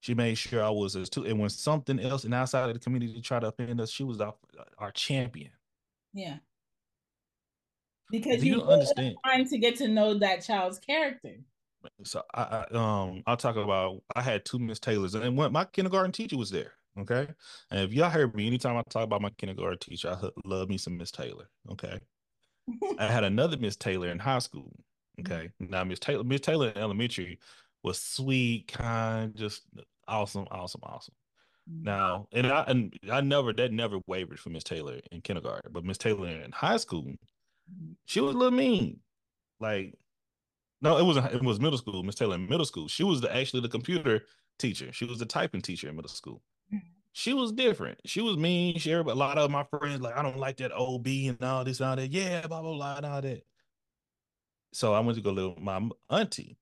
She made sure I was as too. And when something else and outside of the community tried to offend us, she was our, our champion. Yeah. Because you, you understand trying to get to know that child's character. So I, I um I'll talk about I had two Miss Taylors and when my kindergarten teacher was there. Okay. And if y'all heard me anytime I talk about my kindergarten teacher, I love me some Miss Taylor. Okay. *laughs* I had another Miss Taylor in high school. Okay. Now Miss Taylor, Miss Taylor in elementary was sweet, kind, just awesome, awesome, awesome. Mm. Now, and I and I never that never wavered for Miss Taylor in kindergarten, but Miss Taylor in high school, mm-hmm. she was a little mean. Like, no, it wasn't. It was middle school. Miss Taylor in middle school. She was the actually the computer teacher. She was the typing teacher in middle school she was different. She was mean. She a lot of my friends like I don't like that OB and all this and all that. Yeah, blah blah blah and all that. So I went to go live with my auntie.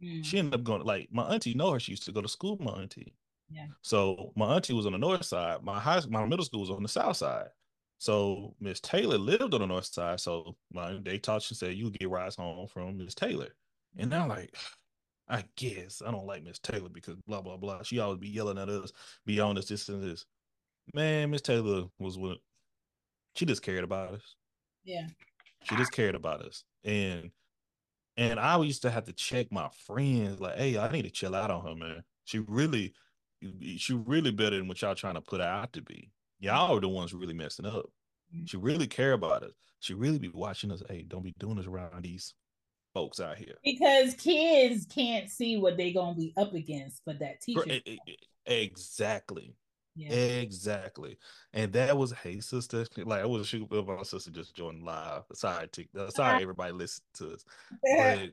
Mm. She ended up going like my auntie know her. She used to go to school. My auntie. Yeah. So my auntie was on the north side. My high my middle school was on the south side. So Miss Taylor lived on the north side. So my they taught she said you get rides home from Miss Taylor. And I'm like, I guess I don't like Miss Taylor because blah blah blah. She always be yelling at us, be on this, this and this. Man, Miss Taylor was what she just cared about us. Yeah. She just cared about us. And and I used to have to check my friends, like, hey, I need to chill out on her, man. She really, she really better than what y'all trying to put out to be. Y'all are the ones really messing up. Mm-hmm. She really care about us. She really be watching us. Hey, don't be doing this around these folks out here because kids can't see what they're gonna be up against for that teacher. Exactly. Yeah. Exactly. And that was hey sister, like I was shooting with my sister just joined live. Sorry, to, uh, sorry *laughs* everybody listen to us. *laughs* But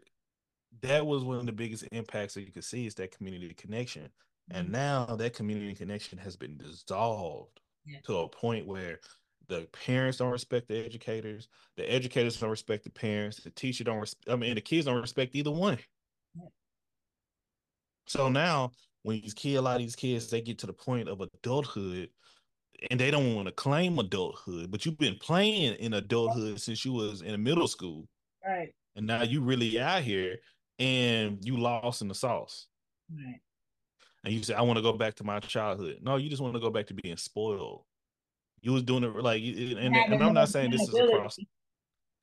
that was one of the biggest impacts that you could see is that community connection. Mm-hmm. And now that community connection has been dissolved yeah. to a point where the parents don't respect the educators, the educators don't respect the parents, the teacher don't respect, I mean, the kids don't respect either one. Yeah. So now, when these kids, a lot of these kids, they get to the point of adulthood and they don't want to claim adulthood, but you've been playing in adulthood since you was in middle school. Right. And now you really out here and you lost in the sauce. Right. And you say, I want to go back to my childhood. No, you just want to go back to being spoiled. You was doing it like, and, and I'm not saying this is across,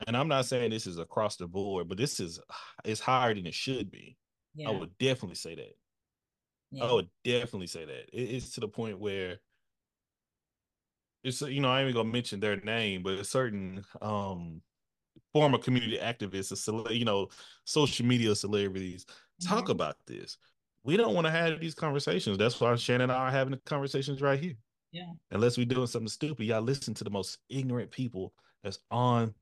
and I'm not saying this is across the board, but this is it's higher than it should be. Yeah. I would definitely say that. Yeah. I would definitely say that. It, it's to the point where it's you know I ain't even gonna mention their name, but a certain um former community activists, you know, social media celebrities mm-hmm. talk about this. We don't want to have these conversations. That's why Shannon and I are having the conversations right here. Yeah. Unless we're doing something stupid, y'all listen to the most ignorant people that's on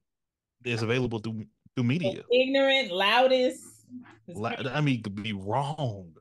that's available through through media. Ignorant, loudest. I mean, could be wrong.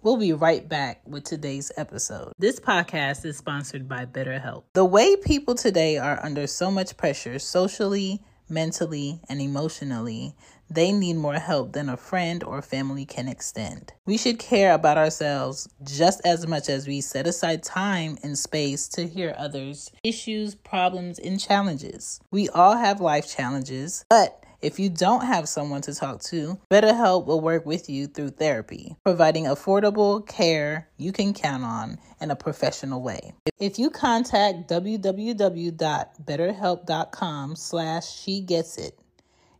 We'll be right back with today's episode. This podcast is sponsored by BetterHelp. The way people today are under so much pressure socially, mentally, and emotionally they need more help than a friend or family can extend. We should care about ourselves just as much as we set aside time and space to hear others' issues, problems, and challenges. We all have life challenges, but If you don't have someone to talk to, BetterHelp will work with you through therapy, providing affordable care you can count on in a professional way. If you contact www.betterhelp.com slash she gets it,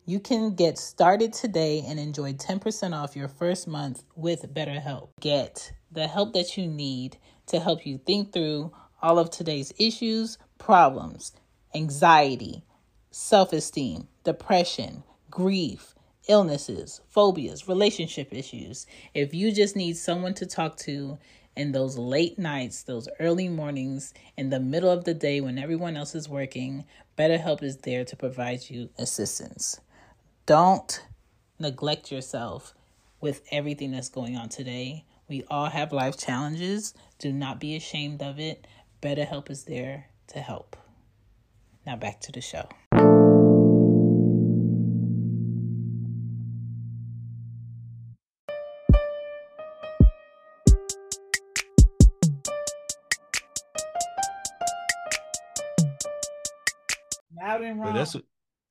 you can get started today and enjoy 10% off your first month with BetterHelp. Get the help that you need to help you think through all of today's issues, problems, anxiety, self esteem, depression, grief, illnesses, phobias, relationship issues. If you just need someone to talk to in those late nights, those early mornings, in the middle of the day when everyone else is working, BetterHelp is there to provide you assistance. Don't neglect yourself with everything that's going on today. We all have life challenges. Do not be ashamed of it. BetterHelp is there to help. Now back to the show.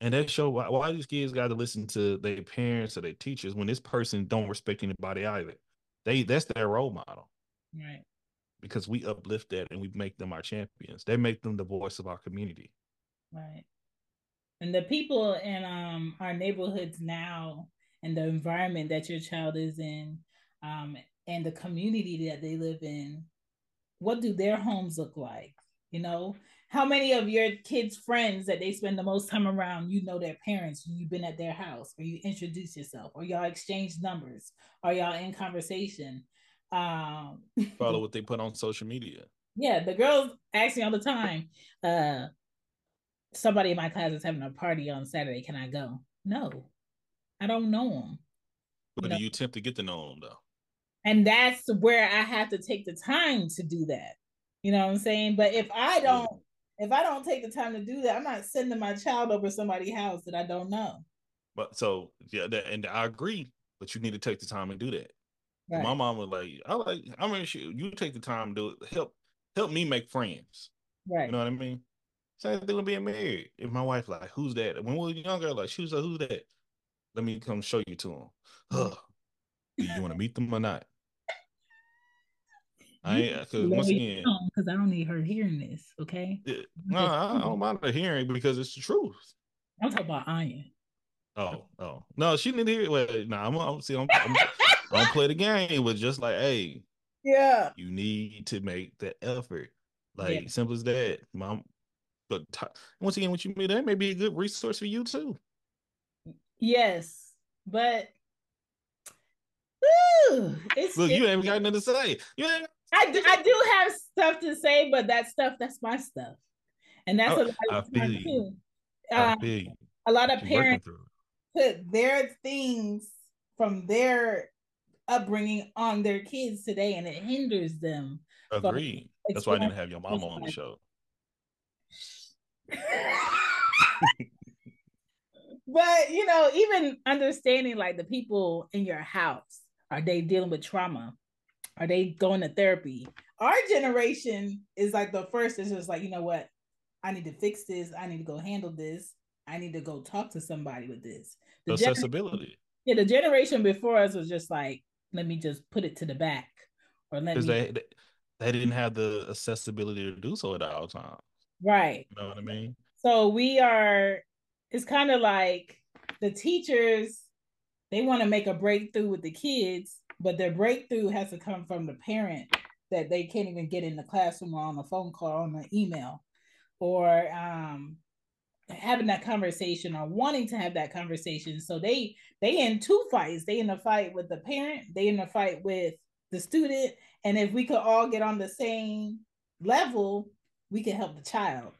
And that show why, why these kids got to listen to their parents or their teachers when this person don't respect anybody either. They that's their role model. right. Because we uplift that and we make them our champions. They make them the voice of our community. Right. And the people in um our neighborhoods now and the environment that your child is in, um, and the community that they live in, what do their homes look like? You know, how many of your kids' friends that they spend the most time around, you know their parents, you've been at their house, or you introduce yourself, or y'all exchange numbers, or y'all in conversation. Um *laughs* Follow what they put on social media. yeah, the girls ask me all the time, uh, somebody in my class is having a party on Saturday. Can I go? No, I don't know them. But No. do you attempt to get to know them though? And that's where I have to take the time to do that. You know what I'm saying? But if I don't, if I don't take the time to do that, I'm not sending my child over somebody's house that I don't know. But so yeah, that, and I agree. But you need to take the time and do that. Right. My mom was like, I like, I mean, she, you take the time to do it. Help, help me make friends. right. You know what I mean? Same thing with being married. If my wife like, who's that? When we were younger, like she was like, who's that? Let me come show you to him. Huh. Mm. Do you want to meet them or not? I uh, because once again, because I don't need her hearing this. Okay, it- no, I, don't mind her hearing because it's the truth. I'm talking about Iron. Oh, oh, no, she didn't hear it. Well, no, I'm, I'm see, I'm, I'm, I don't play the game, but just like, hey, *laughs* Yeah. you need to make the effort. Like Yeah. simple as that, mom. But t- once again, what you mean that may be a good resource for you too. Yes, but it's Look, you ain't got nothing to say. You ain't. I do, I do have stuff to say, but that stuff that's my stuff, and that's Oh, a lot I of too. I uh, you. a lot of working parents put their things from their upbringing on their kids today, and it hinders them. from Agreed. That's why I didn't have your mama on the show. *laughs* but you know, even understanding like the people in your house, are they dealing with trauma? Are they going to therapy? Our generation is like the first is just like, you know what? I need to fix this. I need to go handle this. I need to go talk to somebody with this. The gener- Accessibility. yeah, the generation before us was just like, let me just put it to the back. Or let me they, they they didn't have the accessibility to do so at all times. right. You know what I mean? So we are, it's kind of like the teachers, they want to make a breakthrough with the kids, but their breakthrough has to come from the parent that they can't even get in the classroom or on a phone call or on an email or um having that conversation or wanting to have that conversation so they they in two fights they in a fight with the parent they in a fight with the student and if we could all get on the same level we can help the child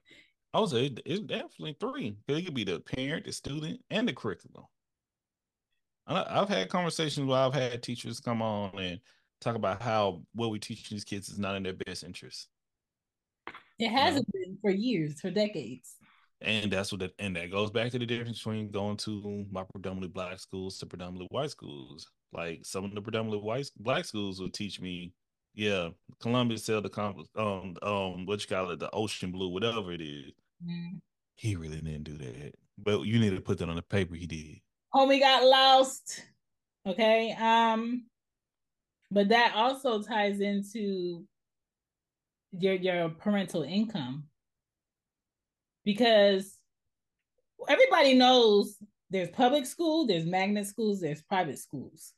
say it- it's definitely three. 'Cause It could be the parent, the student, and the curriculum. I- I've had conversations where I've had teachers come on and talk about how what we teach these kids is not in their best interest. It hasn't been for years, for decades. And that's what that and that goes back to the difference between going to my predominantly black schools to predominantly white schools. Like some of the predominantly white black schools will teach me, yeah, Columbus sailed the um um what you call it, the ocean blue, whatever it is. Mm, He really didn't do that. But you need to put that on the paper. He did. Homie got lost. Okay. Um, but that also ties into your your parental income because everybody knows there's public school, there's magnet schools, there's private schools.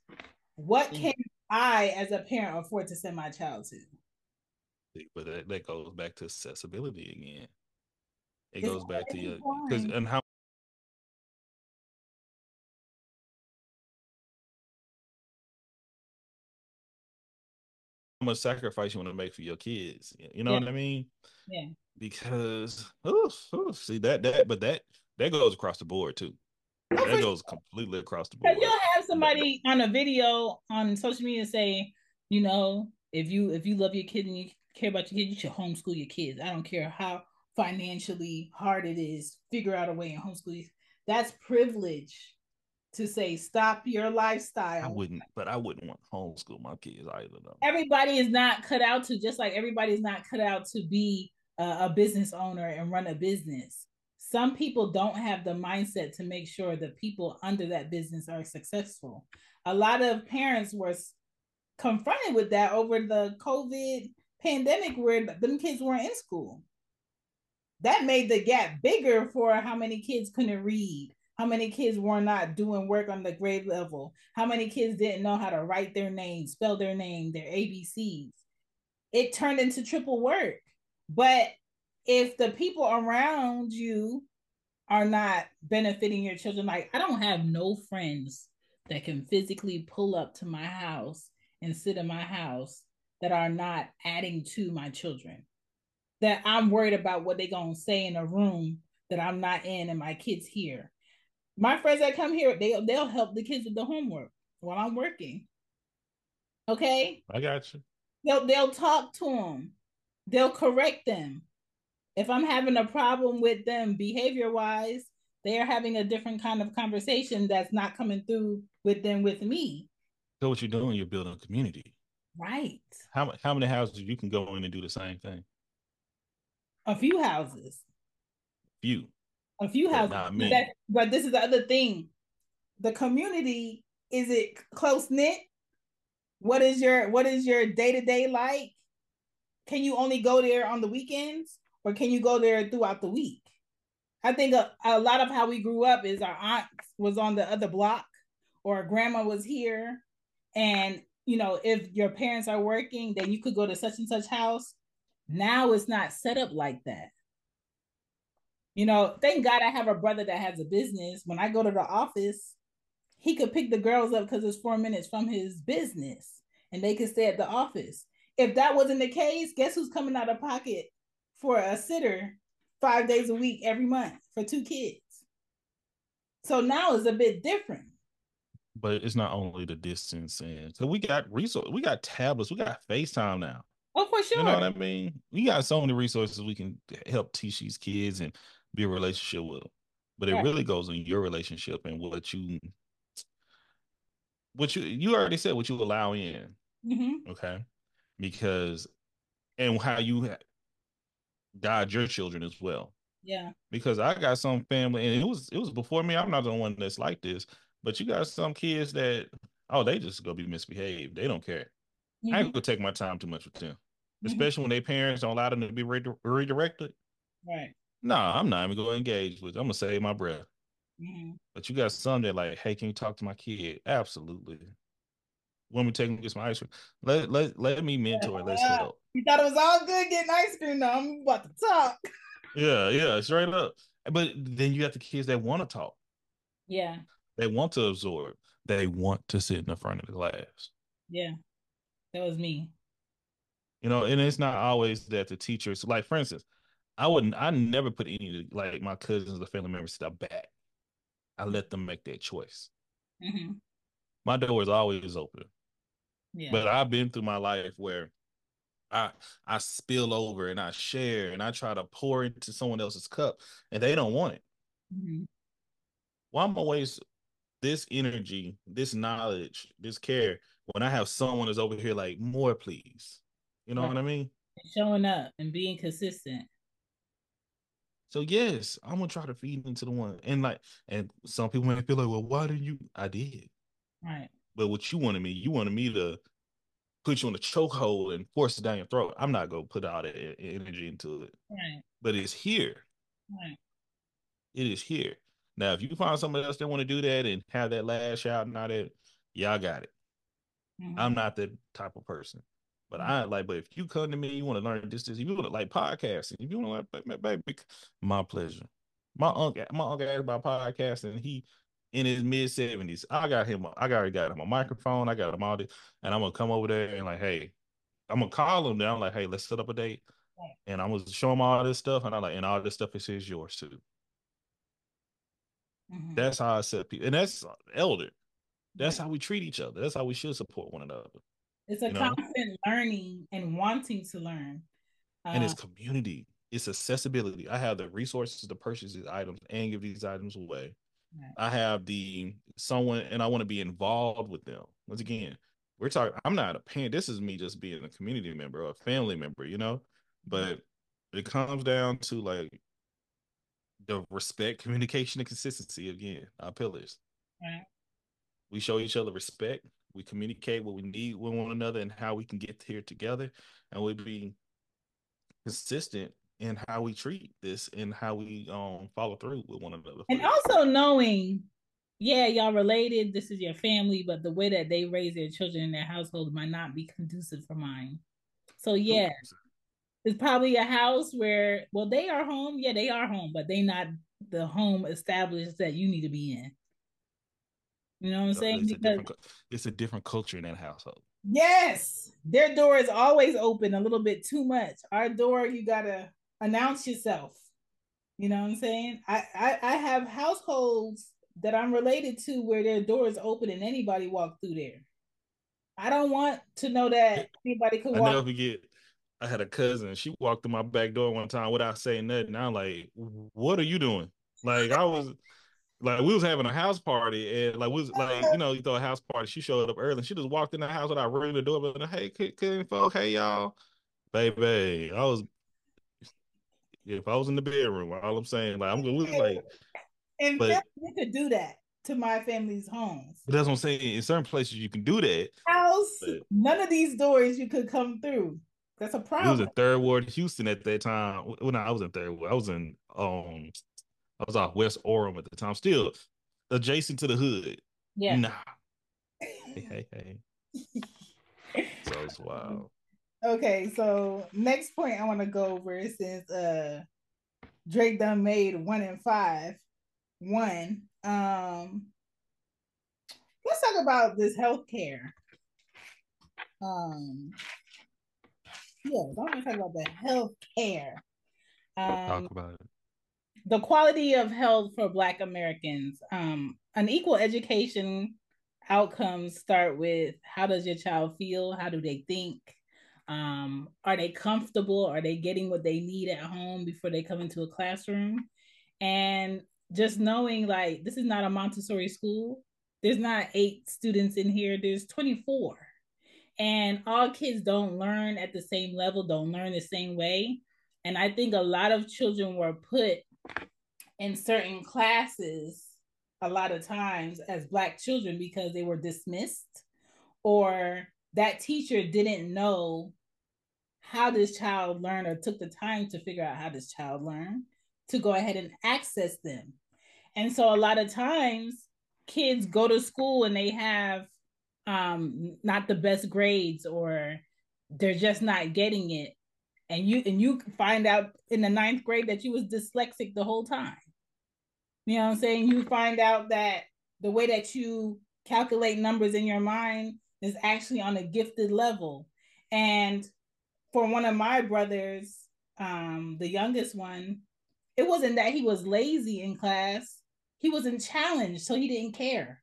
What can I, as a parent, afford to send my child to? But that, that goes back to accessibility again. It it's goes back to your because and how much sacrifice you want to make for your kids. You know yeah. what I mean? Yeah. Because see that that but that that goes across the board too. That goes completely across the board. You'll have somebody on a video on social media say, you know, if you if you love your kid and you care about your kid, you should homeschool your kids. I don't care how financially hard it is. Figure out a way and homeschool. That's privilege to say stop your lifestyle. I wouldn't, but I wouldn't want homeschool my kids either. Though everybody is not cut out to just like everybody is not cut out to be a, a business owner and run a business. Some people don't have the mindset to make sure the people under that business are successful. A lot of parents were confronted with that over the COVID pandemic, where them kids weren't in school. That made the gap bigger for how many kids couldn't read how many kids were not doing work on the grade level, how many kids didn't know how to write their name, spell their name, their ABCs. It turned into triple work. But if the people around you are not benefiting your children, like I don't have no friends that can physically pull up to my house and sit in my house that are not adding to my children. That I'm worried about what they're gonna say in a room that I'm not in and my kids here my friends that come here, they they'll help the kids with the homework while I'm working. Okay. I got you. They'll they'll talk to them. They'll correct them. If I'm having a problem with them behavior wise, they are having a different kind of conversation that's not coming through with them with me. So what you're doing, you're building a community. Right. How how many houses you can go in and do the same thing? A few houses. Few. A few houses. But, that, but this is the other thing. The community, is it close knit? What is your what is your day-to-day like? Can you only go there on the weekends or can you go there throughout the week? I think a, a lot of how we grew up is our aunt was on the other block or grandma was here. And you know, if your parents are working, then you could go to such and such house. Now it's not set up like that. You know, thank God I have a brother that has a business. When I go to the office, he could pick the girls up because it's four minutes from his business and they could stay at the office. If that wasn't the case, guess who's coming out of pocket for a sitter five days a week every month for two kids? So now it's a bit different. But it's not only the distance and so we got resource, we got tablets, we got FaceTime now. Oh, for sure. You know what I mean? We got so many resources we can help teach these kids and be a relationship with them. But it really goes on your relationship and what you what you you already said what you allow in. Mm-hmm. Okay. Because and how you guide your children as well. Yeah. Because I got some family and it was it was before me. I'm not the one that's like this, but you got some kids that oh they just gonna be misbehaved. They don't care. Mm-hmm. I ain't gonna take my time too much with them. Mm-hmm. Especially when their parents don't allow them to be redirected. Right. No, nah, I'm not even going to engage with. I'm gonna save my breath. Mm-hmm. But you got some that like, hey, can you talk to my kid? Absolutely. Me to take to get some ice cream? Let let let me mentor. Let's *laughs* help. You thought it was all good getting ice cream. Now I'm about to talk. Yeah, yeah, straight up. But then you got the kids that want to talk. Yeah. They want to absorb. They want to sit in the front of the class. Yeah. That was me. You know, and it's not always that the teachers, like for instance, I wouldn't. I never put any like my cousins or family members step back. I let them make their choice. Mm-hmm. My door is always open. Yeah. But I've been through my life where I I spill over and I share and I try to pour into someone else's cup and they don't want it. Mm-hmm. Why am I waste this energy, this knowledge, this care when I have someone that's over here like more, please? You know right. what I mean? Showing up and being consistent. So yes, I'm gonna try to feed into the one. And like, and some people may feel like, well, why didn't you? I did. Right. But what you wanted me, you wanted me to put you in a chokehold and force it down your throat. I'm not gonna put all that energy into it. Right. But it's here. Right. It is here. Now, if you find somebody else that want to do that and have that last out and all that, y'all got it. Mm-hmm. I'm not that type of person. But. I like, but if you come to me, you want to learn this, this, if you want to like podcasting, if you want to like, baby, my pleasure. My uncle, my uncle asked about podcasting. He in his mid seventies. I got him. I already got him a microphone. I got him all this, and I'm gonna come over there and like, hey, I'm gonna call him down. Like, hey, let's set up a date, and I'm gonna show him all this stuff, and I like, and all this stuff is his yours too. Mm-hmm. That's how I set people, and that's elder. That's how we treat each other. That's how we should support one another. It's a you constant learning and wanting to learn. Uh, and it's community. It's accessibility. I have the resources to purchase these items and give these items away. Right. I have the someone, and I want to be involved with them. Once again, we're talking. I'm not a parent. This is me just being a community member or a family member, you know. But it comes down to like the respect, communication, and consistency. Again, our pillars. Right. We show each other respect. We communicate what we need with one another and how we can get here together, and we be consistent in how we treat this and how we um follow through with one another. And also knowing, yeah, y'all related. This is your family, but the way that they raise their children in their household might not be conducive for mine. So yeah, it's probably a house where well they are home. Yeah, they are home, but they not the home established that you need to be in. You know what I'm so saying? It's, because, a it's a different culture in that household. Yes, their door is always open a little bit too much. Our door, you gotta announce yourself. You know what I'm saying? I, I, I have households that I'm related to where their door is open and anybody walk through there. I don't want to know that anybody could I walk. never forget. I had a cousin. She walked through my back door one time without saying nothing. I'm like, "What are you doing?" Like I was, like we was having a house party and like we was like you know you throw a house party. She showed up early. and She just walked in the house without ringing the door. But hey, couldn't folk, hey y'all, baby. I was if I was in the bedroom, all I'm saying, like I'm gonna look like. And but, you could do that to my family's homes. But that's what I'm saying. In certain places, you can do that. House, none of these doors you could come through. That's a problem. It was in Third Ward, Houston at that time. When well, I was in Third Ward, I was in um, I was off West Orem at the time, still adjacent to the hood. Yeah. Nah. *laughs* hey, hey, hey. so it's wild. Okay, so next point I want to go over since uh Drake done made one in five. One. Um let's talk about this healthcare. Um yeah, I want to talk about the healthcare. Um, talk about it. The quality of health for Black Americans. Um, an equal education outcomes start with how does your child feel? How do they think? Um, are they comfortable? Are they getting what they need at home before they come into a classroom? And just knowing like this is not a Montessori school. There's not eight students in here, there's 24. And all kids don't learn at the same level, don't learn the same way. And I think a lot of children were put in certain classes a lot of times as Black children because they were dismissed or that teacher didn't know how this child learned or took the time to figure out how this child learned to go ahead and access them. And so a lot of times kids go to school and they have um not the best grades or they're just not getting it and you and you find out in the ninth grade that you was dyslexic the whole time you know what i'm saying you find out that the way that you calculate numbers in your mind is actually on a gifted level and for one of my brothers, um, the youngest one, it wasn't that he was lazy in class. He wasn't challenged, so he didn't care.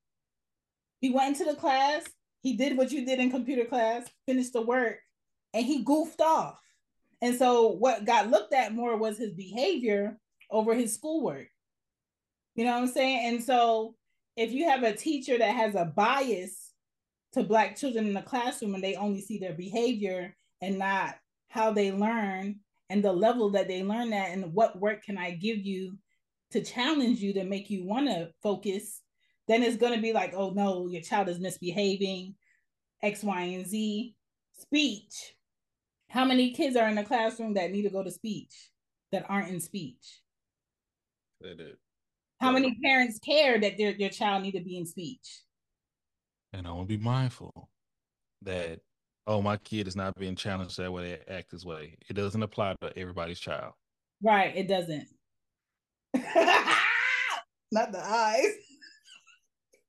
He went into the class, he did what you did in computer class, finished the work, and he goofed off. And so what got looked at more was his behavior over his schoolwork. You know what I'm saying? And so if you have a teacher that has a bias to black children in the classroom and they only see their behavior and not how they learn and the level that they learn that and what work can I give you to challenge you to make you want to focus, then it's going to be like, oh no, your child is misbehaving, X, Y, and Z. Speech. How many kids are in the classroom that need to go to speech that aren't in speech? They did. How many parents care that their, their child need to be in speech? And I want to be mindful that oh, my kid is not being challenged that way, they act this way. It doesn't apply to everybody's child. Right, it doesn't. *laughs* not the eyes.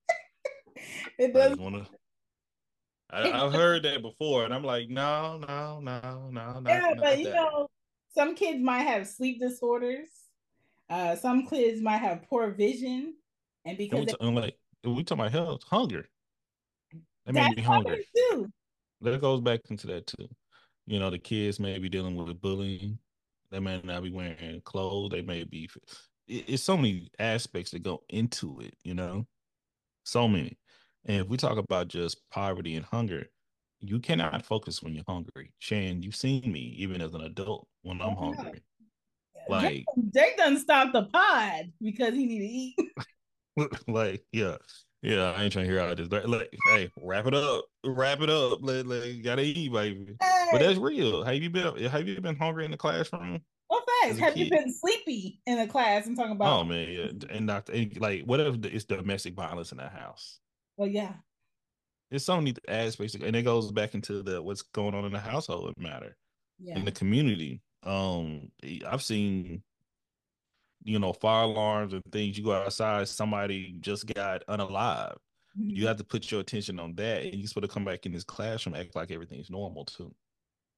*laughs* it doesn't. Wanna, I, have heard that before, and I'm like, no, no, no, no, no. Yeah, but you that. know, some kids might have sleep disorders. Uh, some kids might have poor vision, and because and we, they, like we talking about health, hunger. That may be hungry too that goes back into that too. You know, the kids may be dealing with bullying. They may not be wearing clothes. They may be. It's so many aspects that go into it. You know, so many. And if we talk about just poverty and hunger, you cannot focus when you're hungry. Chan, you've seen me even as an adult when I'm oh, hungry. Like Drake doesn't stop the pod because he need to eat. *laughs* *laughs* like, yeah. Yeah, I ain't trying to hear all this. Like, hey, wrap it up, wrap it up. Like, like gotta eat, baby. Hey. But that's real. Have you been? Have you been hungry in the classroom? What facts? Have kid? you been sleepy in the class I'm talking about? Oh man, yeah, and not and like whatever it's domestic violence in that house. Well, yeah. It's so many aspects, and it goes back into the what's going on in the household matter, yeah. in the community. Um, I've seen you know, fire alarms and things. You go outside, somebody just got unalive. Mm-hmm. You have to put your attention on that, and you're supposed to come back in this classroom, act like everything's normal too.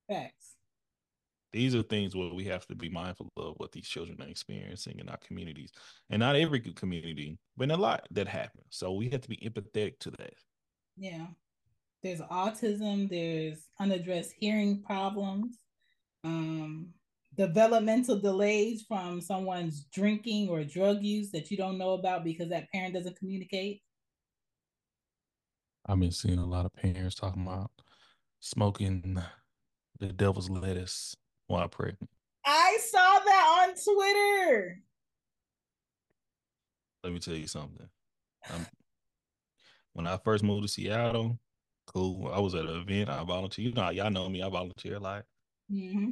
Facts. These are things where we have to be mindful of what these children are experiencing in our communities, and not every community, but a lot that happens. So we have to be empathetic to that. Yeah, there's autism. There's unaddressed hearing problems. Um, developmental delays from someone's drinking or drug use that you don't know about because that parent doesn't communicate? I've been seeing a lot of parents talking about smoking the devil's lettuce while pregnant. I saw that on Twitter. Let me tell you something. I'm, when I first moved to Seattle, cool. I was at an event. I volunteered. You know, y'all know me. I volunteer a lot. Mm-hmm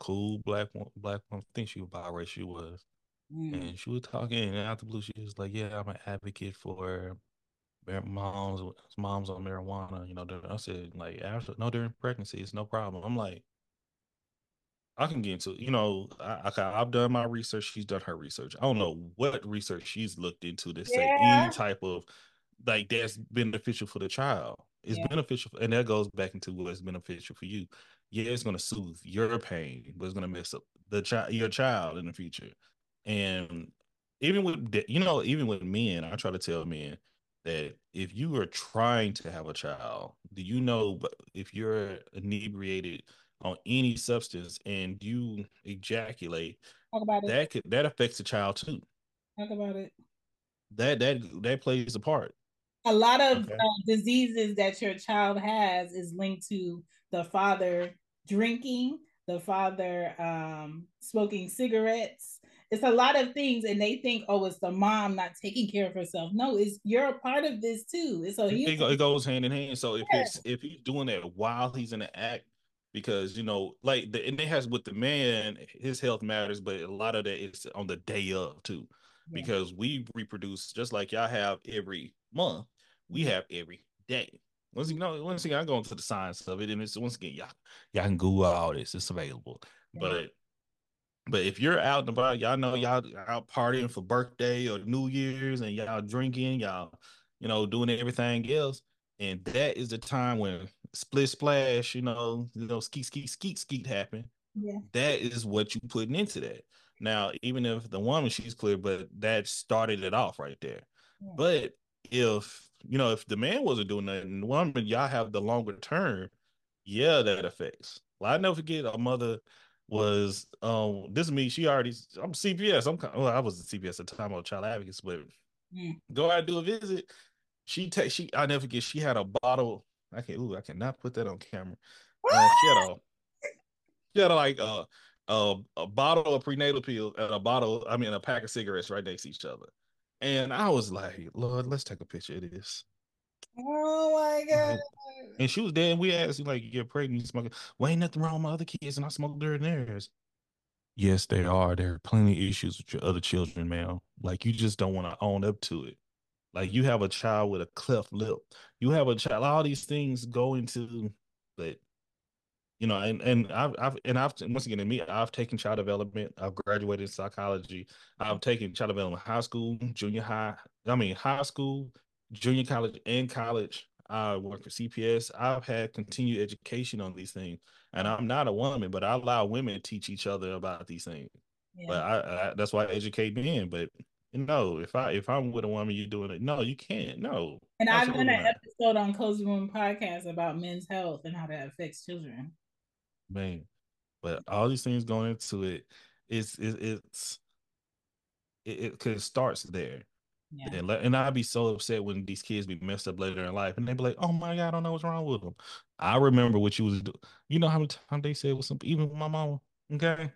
cool black one, black one. I think she was biracial. She was, mm. and she was talking. And out the blue, she was like, "Yeah, I'm an advocate for moms, moms on marijuana." You know, I said like, after no during pregnancy, it's no problem. I'm like, I can get into, you know, I, I have done my research. She's done her research. I don't know what research she's looked into to yeah. say any type of like that's beneficial for the child. It's yeah. beneficial, and that goes back into what's beneficial for you yeah, it's going to soothe your pain, but it's going to mess up the child, your child in the future. And even with you know, even with men, I try to tell men that if you are trying to have a child, do you know if you're inebriated on any substance and you ejaculate, Talk about that it. could that affects the child too. Talk about it. That that that plays a part. A lot of okay. uh, diseases that your child has is linked to the father drinking, the father um, smoking cigarettes. It's a lot of things, and they think, oh, it's the mom not taking care of herself. No, it's you're a part of this too. So it, it goes hand in hand. So if yeah. it's if he's doing that while he's in the act, because you know, like the and it has with the man, his health matters, but a lot of that is on the day of too, yeah. because we reproduce just like y'all have every month, we have every day. Once you know, once again, I go into the science of it, and it's once again, y'all, y'all can Google all this. It's available. Yeah. But but if you're out and about, y'all know y'all out partying for birthday or New Year's, and y'all drinking, y'all, you know, doing everything else, and that is the time when split splash, you know, you know, skeet skeet skeet skeet happen. Yeah, that is what you putting into that. Now, even if the woman she's clear, but that started it off right there. Yeah. But if you know, if the man wasn't doing that, and woman, y'all have the longer term, yeah, that affects. Well, I never forget a mother was um this is me, she already I'm CPS. I'm well, I was a CPS at the time, was child advocates, but mm. go out do a visit. She take she I never forget, she had a bottle. I can't ooh, I cannot put that on camera. Uh, she had a she had like uh, a a bottle of prenatal pills and a bottle, I mean, a pack of cigarettes right next to each other. And I was like, Lord, let's take a picture of this. Oh my god! And she was dead. And we asked, like, you get pregnant, you smoking. Well, ain't nothing wrong with my other kids, and I smoke during theirs. Yes, there are. There are plenty of issues with your other children, man. Like you just don't want to own up to it. Like you have a child with a cleft lip. You have a child. All these things go into, but you know, and and I've, I've and I've once again in me, I've taken child development. I've graduated in psychology. I've taken child development high school, junior high. I mean high school, junior college, and college. I work for CPS. I've had continued education on these things, and I'm not a woman, but I allow women to teach each other about these things. Yeah. But I, I, that's why I educate men. But no, if I if I'm with a woman, you're doing it. No, you can't. No. And I've done an episode on Cozy Woman podcast about men's health and how that affects children man. But all these things going into it, it's it, it's it, it cause it starts there. Yeah. And, and I'd be so upset when these kids be messed up later in life, and they be like, "Oh my god, I don't know what's wrong with them." I remember what you was doing. You know how many times they said with some, even with my mama. Okay.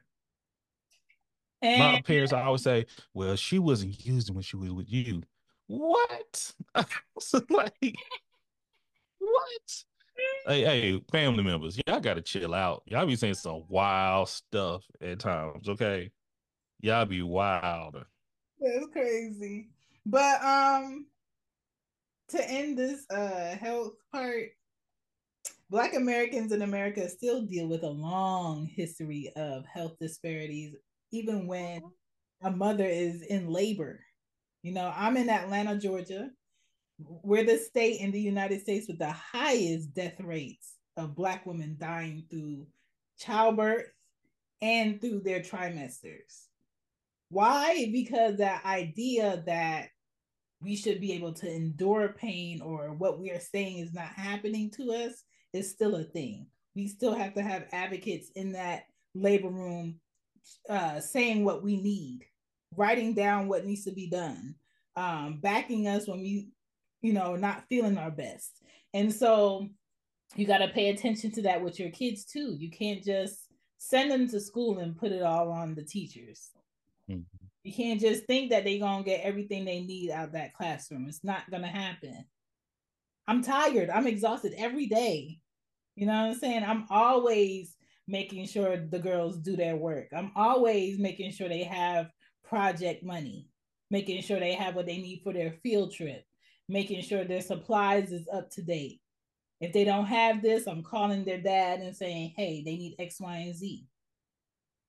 And my eh. parents, I always say, "Well, she wasn't using when she was with you." What? *laughs* like, what? Hey, hey, family members, y'all gotta chill out. Y'all be saying some wild stuff at times, okay? Y'all be wild. That's crazy. But um to end this uh health part, Black Americans in America still deal with a long history of health disparities, even when a mother is in labor. You know, I'm in Atlanta, Georgia, we're the state in the United States with the highest death rates of Black women dying through childbirth and through their trimesters. Why? Because that idea that we should be able to endure pain or what we are saying is not happening to us is still a thing. We still have to have advocates in that labor room uh, saying what we need, writing down what needs to be done, um, backing us when we you know, not feeling our best. And so you got to pay attention to that with your kids too. You can't just send them to school and put it all on the teachers. Mm-hmm. You can't just think that they're going to get everything they need out of that classroom. It's not going to happen. I'm tired. I'm exhausted every day. You know what I'm saying? I'm always making sure the girls do their work. I'm always making sure they have project money, making sure they have what they need for their field trip, making sure their supplies is up to date. If they don't have this, I'm calling their dad and saying, hey, they need X, Y, and Z.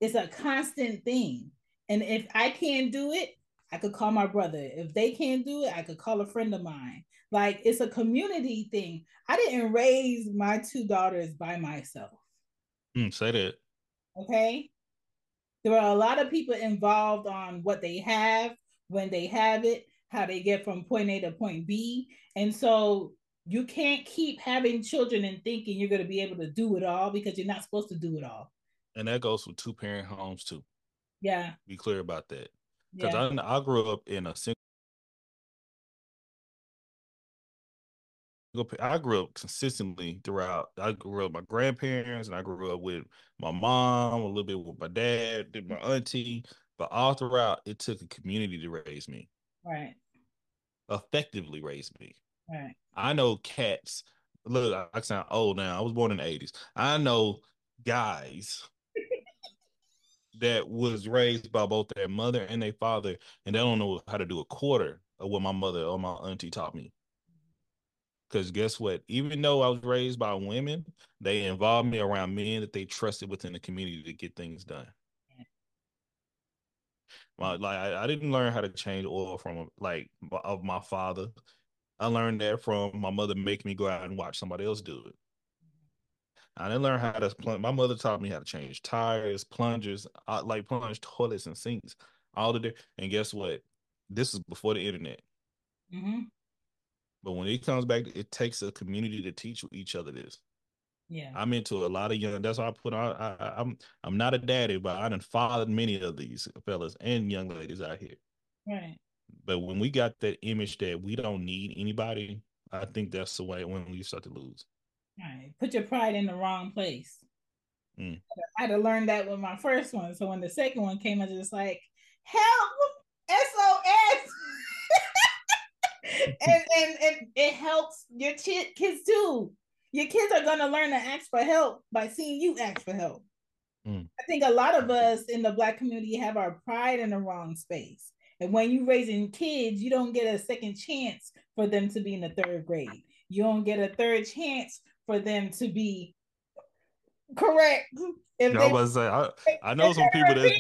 It's a constant thing. And if I can't do it, I could call my brother. If they can't do it, I could call a friend of mine. Like it's a community thing. I didn't raise my two daughters by myself. Mm, say that. Okay. There are a lot of people involved on what they have when they have it how they get from point A to point B. And so you can't keep having children and thinking you're going to be able to do it all because you're not supposed to do it all. And that goes for two parent homes too. Yeah. Be clear about that. Because yeah. I, I grew up in a single. I grew up consistently throughout. I grew up with my grandparents, and I grew up with my mom, a little bit with my dad, did my auntie, but all throughout, it took a community to raise me. Right effectively raised me. Right. I know cats. Look, I sound old now. I was born in the 80s. I know guys *laughs* that was raised by both their mother and their father, and they don't know how to do a quarter of what my mother or my auntie taught me. Because guess what? Even though I was raised by women, they involved me around men that they trusted within the community to get things done. My like I, I didn't learn how to change oil from like of my father. I learned that from my mother making me go out and watch somebody else do it. I didn't learn how to plunge. My mother taught me how to change tires, plungers, uh, like plunge toilets and sinks, all the day. And guess what? This is before the internet. Mm-hmm. But when it comes back, it takes a community to teach each other this. Yeah, I'm into a lot of young. That's why I put on. I, I, I'm I'm not a daddy, but I done fathered many of these fellas and young ladies out here. Right. But when we got that image that we don't need anybody, I think that's the way when we start to lose. Right. Put your pride in the wrong place. Mm. I had to learn that with my first one. So when the second one came, I was just like, help, SOS. *laughs* and, and, and it helps your ch- kids too. Your kids are going to learn to ask for help by seeing you ask for help. Mm. I think a lot of us in the Black community have our pride in the wrong space. And when you're raising kids, you don't get a second chance for them to be in the third grade. You don't get a third chance for them to be correct. If no, they, I, say, I, I know some people that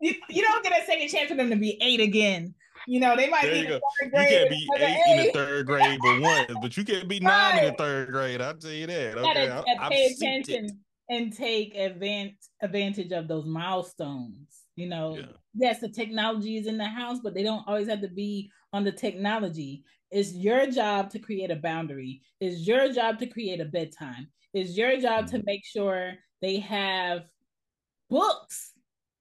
you, you don't get a second chance for them to be eight again. You know, they might there be you, you can't be eight in the third grade but one, but you can't be nine right. in the third grade. I'll tell you that. Okay, I, pay attention and take advantage advantage of those milestones. You know, yeah. yes, the technology is in the house, but they don't always have to be on the technology. It's your job to create a boundary. It's your job to create a bedtime. It's your job mm-hmm. to make sure they have books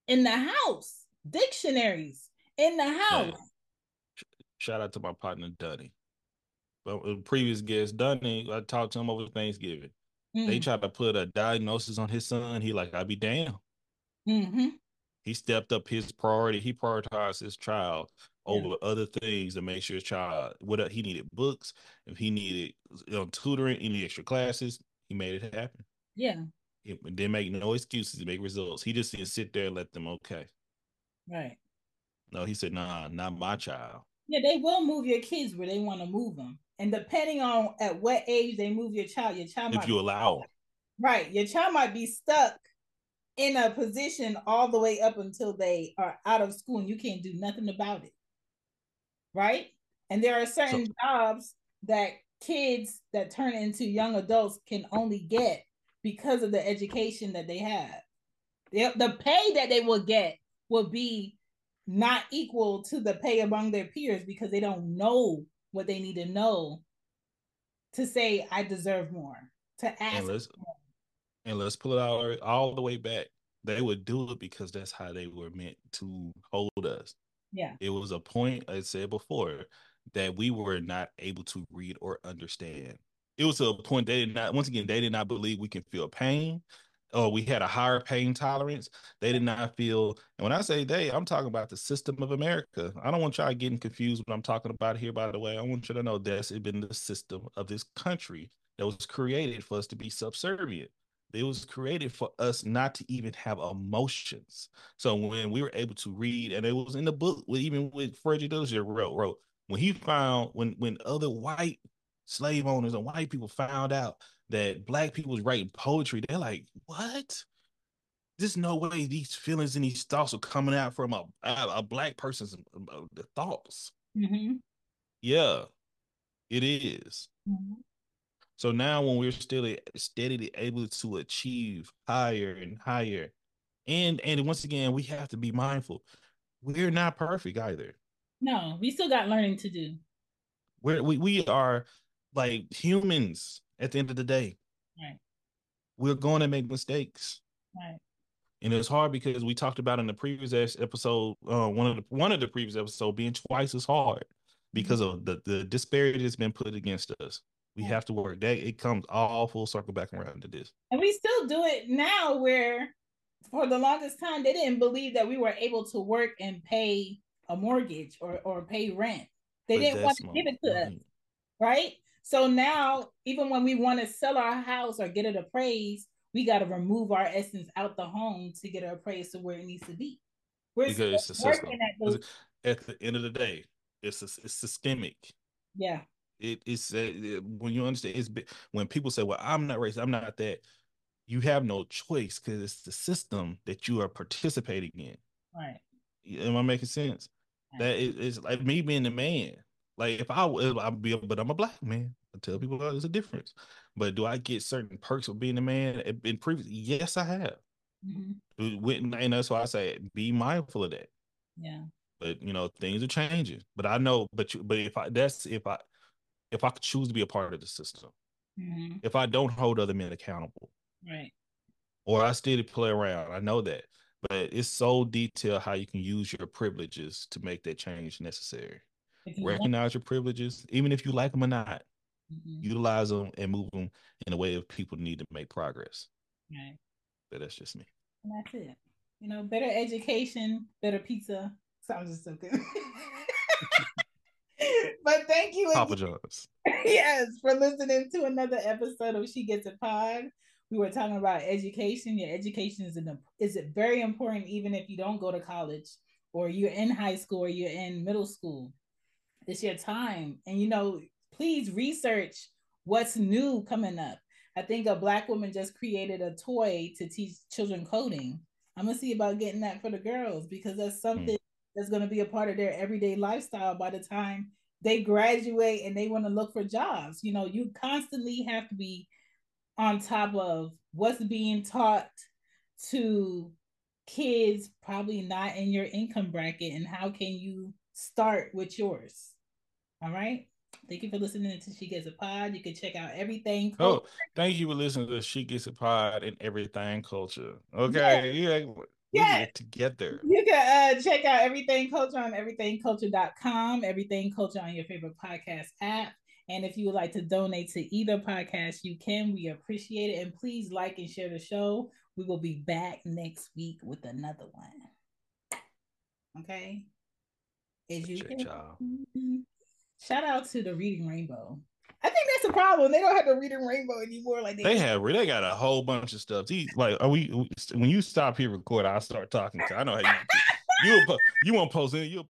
in the house, dictionaries in the house. Shout out to my partner Dunny. But previous guest Dunny, I talked to him over Thanksgiving. Mm-hmm. They tried to put a diagnosis on his son. He like, I'd be damned. Mm-hmm. He stepped up his priority. He prioritized his child over yeah. other things to make sure his child what he needed books, if he needed you know, tutoring, any extra classes, he made it happen. Yeah. He didn't make no excuses to make results. He just didn't sit there and let them okay. Right. No, he said, nah, not my child. Yeah, they will move your kids where they want to move them. And depending on at what age they move your child, your child if you allow them. Right. Your child might be stuck in a position all the way up until they are out of school and you can't do nothing about it. Right? And there are certain so, jobs that kids that turn into young adults can only get because of the education that they have. The, the pay that they will get will be not equal to the pay among their peers because they don't know what they need to know to say I deserve more. To ask and let's, and let's pull it all, all the way back. They would do it because that's how they were meant to hold us. Yeah. It was a point I said before that we were not able to read or understand. It was a point they did not once again they did not believe we can feel pain or we had a higher pain tolerance. They did not feel, and when I say they, I'm talking about the system of America. I don't want y'all getting confused what I'm talking about here, by the way. I want you to know that's been the system of this country that was created for us to be subservient. It was created for us not to even have emotions. So when we were able to read, and it was in the book, even with Frederick Douglass wrote, wrote when he found when when other white slave owners and white people found out that black people was writing poetry, they're like, what? There's no way these feelings and these thoughts are coming out from a, a, a black person's uh, thoughts. Mm-hmm. Yeah, it is. Mm-hmm. So now when we're still steadily able to achieve higher and higher, and and once again, we have to be mindful. We're not perfect either. No, we still got learning to do. We're, we we are like humans at the end of the day. Right. We're going to make mistakes. Right. And it's hard because we talked about in the previous episode, uh, one of the one of the previous episode being twice as hard because mm-hmm. of the the disparity that's been put against us. We have to work that it comes all full circle back around to this. And we still do it now where for the longest time they didn't believe that we were able to work and pay a mortgage or, or pay rent. They but didn't want to give it to us. Right? So now, even when we want to sell our house or get it appraised, we got to remove our essence out the home to get it appraised to where it needs to be. We're because it's system. At, those... at, the end of the day, it's a, it's systemic. Yeah. It is uh, when you understand it's when people say, "Well, I'm not racist. I'm not that." You have no choice because it's the system that you are participating in. Right. Am I making sense? Right. That is like me being the man. Like if I would, I'd be, but I'm a black man. I tell people oh, there's a difference. But do I get certain perks of being a man in previous? Yes, I have. Mm-hmm. And that's why I say be mindful of that. Yeah. But you know things are changing. But I know. But you, but if I that's if I if I could choose to be a part of the system, mm-hmm. if I don't hold other men accountable, right? Or I still play around. I know that, but it's so detailed how you can use your privileges to make that change necessary recognize your privileges, even if you like them or not. Mm-hmm. Utilize them and move them in a way of people need to make progress. Right. But that's just me. And that's it. You know, better education, better pizza. Sounds just so *laughs* good. but thank you, Papa John's. *laughs* yes, for listening to another episode of She Gets a Pod. We were talking about education. Your education is an, is it very important, even if you don't go to college or you're in high school or you're in middle school. It's your time, and you know, please research what's new coming up. I think a black woman just created a toy to teach children coding. I'm gonna see about getting that for the girls because that's something mm. that's gonna be a part of their everyday lifestyle by the time they graduate and they want to look for jobs. You know, you constantly have to be on top of what's being taught to kids probably not in your income bracket and how can you start with yours all right thank you for listening to she gets a pod you can check out everythang culture. oh thank you for listening to she gets a pod and everythang culture okay yeah, yeah. yeah. together. You can uh, check out Everythang Culture on everythangculture.com, Everythang Culture on your favorite podcast app. And if you would like to donate to either podcast, you can. We appreciate it. And please like and share the show. We will be back next week with another one. Okay. As you can. Shout out to the Reading Rainbow. I think that's the problem. They don't have the Reading Rainbow anymore. Like they, they have, they got a whole bunch of stuff. Like, are we? When you stop here, record, I'll start talking. I know how you. you you won't post it. You